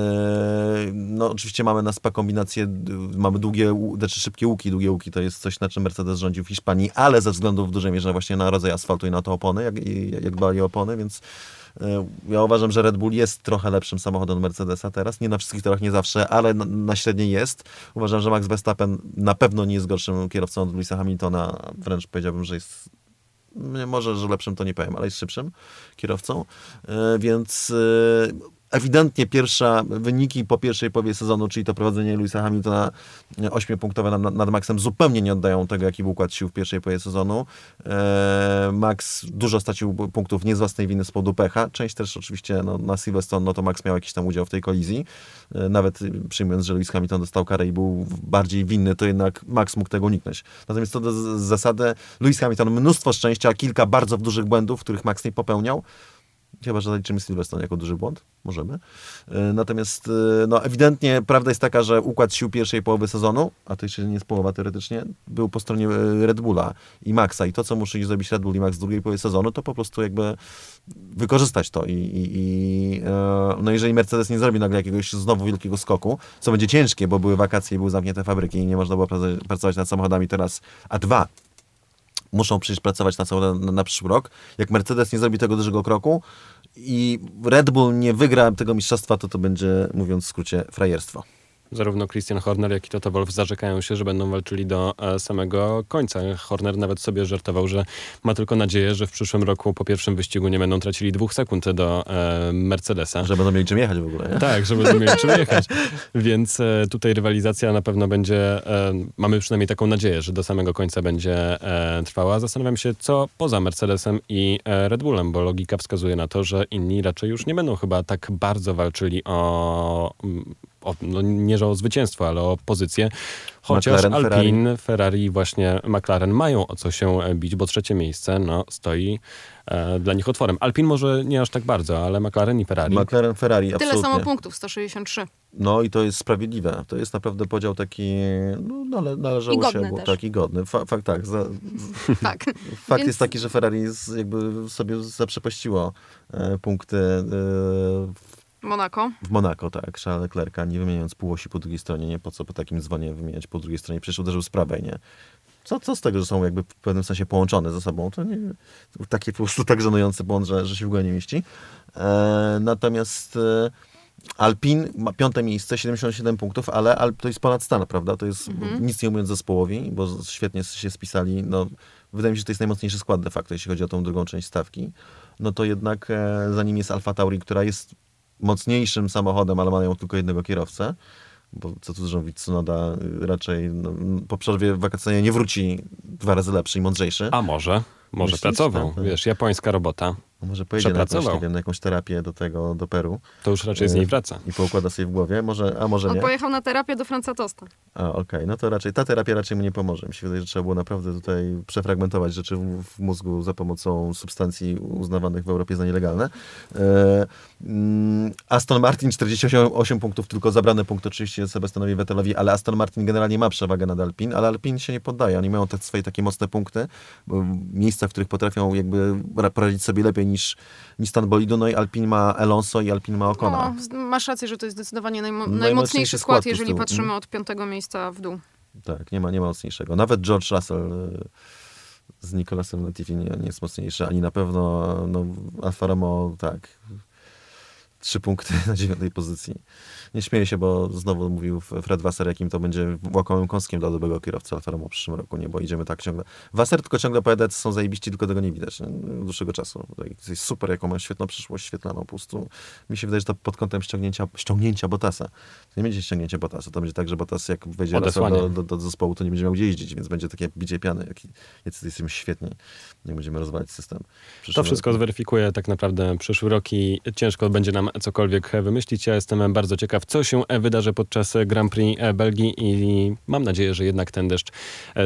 [SPEAKER 3] no oczywiście mamy na spa kombinację, mamy długie, łu- znaczy szybkie łuki. Długie łuki to jest coś, na czym Mercedes rządził w Hiszpanii, ale ze względu w dużej mierze właśnie na rodzaj asfaltu i na to opony, jak, jak dbali o opony, więc e, ja uważam, że Red Bull jest trochę lepszym samochodem od Mercedesa teraz. Nie na wszystkich torach, nie zawsze, ale na, na średniej jest. Uważam, że Max Verstappen na pewno nie jest gorszym kierowcą od Louisa Hamiltona. Wręcz powiedziałbym, że jest może, że lepszym to nie powiem, ale jest szybszym kierowcą. E, Więc e, ewidentnie pierwsza wyniki po pierwszej połowie sezonu, czyli to prowadzenie Louisa Hamiltona e, ośmiopunktowe nad, nad Maxem zupełnie nie oddają tego, jaki był układ sił w pierwszej połowie sezonu. E, Max dużo stracił punktów nie z własnej winy, z powodu pecha. Część też oczywiście no, na Silverstone, no to Max miał jakiś tam udział w tej kolizji. E, Nawet przyjmując, że Lewis Hamilton dostał karę i był bardziej winny, to jednak Max mógł tego uniknąć. Natomiast to do z- zasady Lewis Hamilton mnóstwo szczęścia, kilka bardzo dużych błędów, których Max nie popełniał. Chyba, że zaliczymy Silverstone jako duży błąd. Możemy. E, Natomiast e, no, ewidentnie prawda jest taka, że układ sił pierwszej połowy sezonu, a to jeszcze nie jest połowa teoretycznie, był po stronie e, Red Bulla i Maxa. I to, co musi zrobić Red Bull i Max w drugiej połowie sezonu, to po prostu jakby wykorzystać to. I, i, i no jeżeli Mercedes nie zrobi nagle jakiegoś znowu wielkiego skoku, co będzie ciężkie, bo były wakacje i były zamknięte fabryki i nie można było prac- pracować nad samochodami teraz, a dwa, muszą przecież pracować na, cały, na, na przyszły rok. Jak Mercedes nie zrobi tego dużego kroku i Red Bull nie wygra tego mistrzostwa, to to będzie, mówiąc w skrócie, frajerstwo.
[SPEAKER 1] Zarówno Christian Horner, jak i Toto Wolff zarzekają się, że będą walczyli do e, samego końca. Horner nawet sobie żartował, że ma tylko nadzieję, że w przyszłym roku po pierwszym wyścigu nie będą tracili dwóch sekund do e, Mercedesa.
[SPEAKER 3] Że będą mieli czym jechać w ogóle. Nie?
[SPEAKER 1] Tak, żeby będą mieli czym jechać. *laughs* Więc e, tutaj rywalizacja na pewno będzie, mamy przynajmniej taką nadzieję, że do samego końca będzie trwała. Zastanawiam się, co poza Mercedesem i Red Bullem, bo logika wskazuje na to, że inni raczej już nie będą chyba tak bardzo walczyli o, o no nie że o zwycięstwo, ale o pozycję. Chociaż
[SPEAKER 3] McLaren,
[SPEAKER 1] Alpine, Ferrari. i właśnie McLaren mają o co się e, bić, bo trzecie miejsce no, stoi e, dla nich otworem. Alpine może nie aż tak bardzo, ale McLaren i Ferrari.
[SPEAKER 3] McLaren, Ferrari,
[SPEAKER 2] Tyle
[SPEAKER 3] absolutnie.
[SPEAKER 2] samo punktów, 163.
[SPEAKER 3] No i to jest sprawiedliwe. To jest naprawdę podział taki, no nale, należało
[SPEAKER 2] I godny
[SPEAKER 3] się, bo,
[SPEAKER 2] też.
[SPEAKER 3] tak i godny. Fa, fakt tak, za, *laughs*
[SPEAKER 2] Tak.
[SPEAKER 3] Fakt
[SPEAKER 2] Więc-
[SPEAKER 3] jest taki, że Ferrari z, jakby sobie zaprzepaściło e, punkty e,
[SPEAKER 2] Monako.
[SPEAKER 3] w Monako, tak, Charlesa Leclerca, nie wymieniając półosi po drugiej stronie, nie po co po takim dzwonie wymieniać po drugiej stronie, przecież uderzył z prawej, nie? Co, co z tego, że są jakby w pewnym sensie połączone ze sobą, to nie, takie po prostu tak żenujący błąd, że, że się w ogóle nie mieści. E, natomiast e, Alpin ma piąte miejsce, 77 punktów, ale Alp to jest ponad stan, prawda? To jest nic nie mówiąc zespołowi, bo świetnie się spisali. No, wydaje mi się, że to jest najmocniejszy skład de facto, jeśli chodzi o tą drugą część stawki. No to jednak e, za nim jest Alfa Tauri, która jest mocniejszym samochodem, ale mają tylko jednego kierowcę. Bo co tu mówić, Tsunoda y, raczej no, po przerwie wakacyjnej nie wróci dwa razy lepszy i mądrzejszy.
[SPEAKER 1] A może? Może
[SPEAKER 3] Myślisz?
[SPEAKER 1] pracował.
[SPEAKER 3] Tak.
[SPEAKER 1] Wiesz, japońska robota.
[SPEAKER 3] A może pojedzie na jakąś, nie wiem, na jakąś terapię do tego, do Peru
[SPEAKER 1] To już raczej z niej wraca.
[SPEAKER 3] i poukłada sobie w głowie. Może, a może
[SPEAKER 2] On
[SPEAKER 3] nie.
[SPEAKER 2] pojechał na terapię do Franca Tosta.
[SPEAKER 3] A, okej, no to raczej, ta terapia raczej mu nie pomoże. Mi się wydaje, że trzeba było naprawdę tutaj przefragmentować rzeczy w, w mózgu za pomocą substancji uznawanych w Europie za nielegalne. E, mm, Aston Martin 48 punktów, tylko zabrany punkt oczywiście Sebastianowi Vettelowi, ale Aston Martin generalnie ma przewagę nad Alpin, ale Alpin się nie poddaje. Oni mają te swoje takie mocne punkty, bo miejsca, w których potrafią jakby ra- poradzić sobie lepiej niż, niż stan bolidu. No i Alpin ma Alonso i Alpin ma Ocona.
[SPEAKER 2] No, masz rację, że to jest zdecydowanie najmo-
[SPEAKER 3] Najmocniejszy
[SPEAKER 2] najmocniejszy
[SPEAKER 3] skład
[SPEAKER 2] skład, jeżeli patrzymy
[SPEAKER 3] Mm.
[SPEAKER 2] od piątego miejsca w dół.
[SPEAKER 3] Tak, nie ma, nie ma mocniejszego. Nawet George Russell y, z Nicolasem Latifi nie, nie jest mocniejszy, ani na pewno no, Alfa Romeo, tak, trzy punkty *laughs* na dziewiątej pozycji. Nie śmieję się, bo znowu mówił Fred Wasser, jakim to będzie łakomym kąskiem dla dobrego kierowcy Alfa w przyszłym roku, nie, bo idziemy tak ciągle. Wasser tylko ciągle powiada, że są zajebiści, tylko tego nie widać nie? od dłuższego czasu. To jest super, jaką ma świetną przyszłość, świetlaną po prostu. Mi się wydaje, że to pod kątem ściągnięcia, ściągnięcia Bottasa. To nie będzie ściągnięcie Bottasa, to będzie tak, że Bottas jak wejdzie do, do, do zespołu, to nie będzie miał gdzie jeździć, więc będzie takie bicie piany, jak, jacy jesteśmy świetni, jak będziemy rozwalać system. w
[SPEAKER 1] To wszystko
[SPEAKER 3] roku.
[SPEAKER 1] zweryfikuje tak naprawdę przyszły rok i ciężko będzie nam cokolwiek wymyślić. Ja jestem bardzo ciekaw, co się wydarzy podczas Grand Prix Belgii i mam nadzieję, że jednak ten deszcz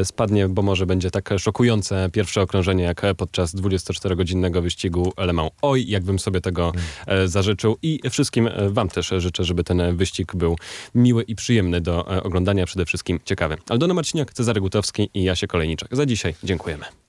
[SPEAKER 1] spadnie, bo może będzie tak szokujące pierwsze okrążenie, jak podczas 24-godzinnego wyścigu Le Mans. Oj, jakbym sobie tego zażyczył i wszystkim wam też życzę, żeby ten wyścig był miły i przyjemny do oglądania, przede wszystkim ciekawy. Aldona Marciniak, Cezary Gutowski i Jasie Kolejniczak. Za dzisiaj dziękujemy.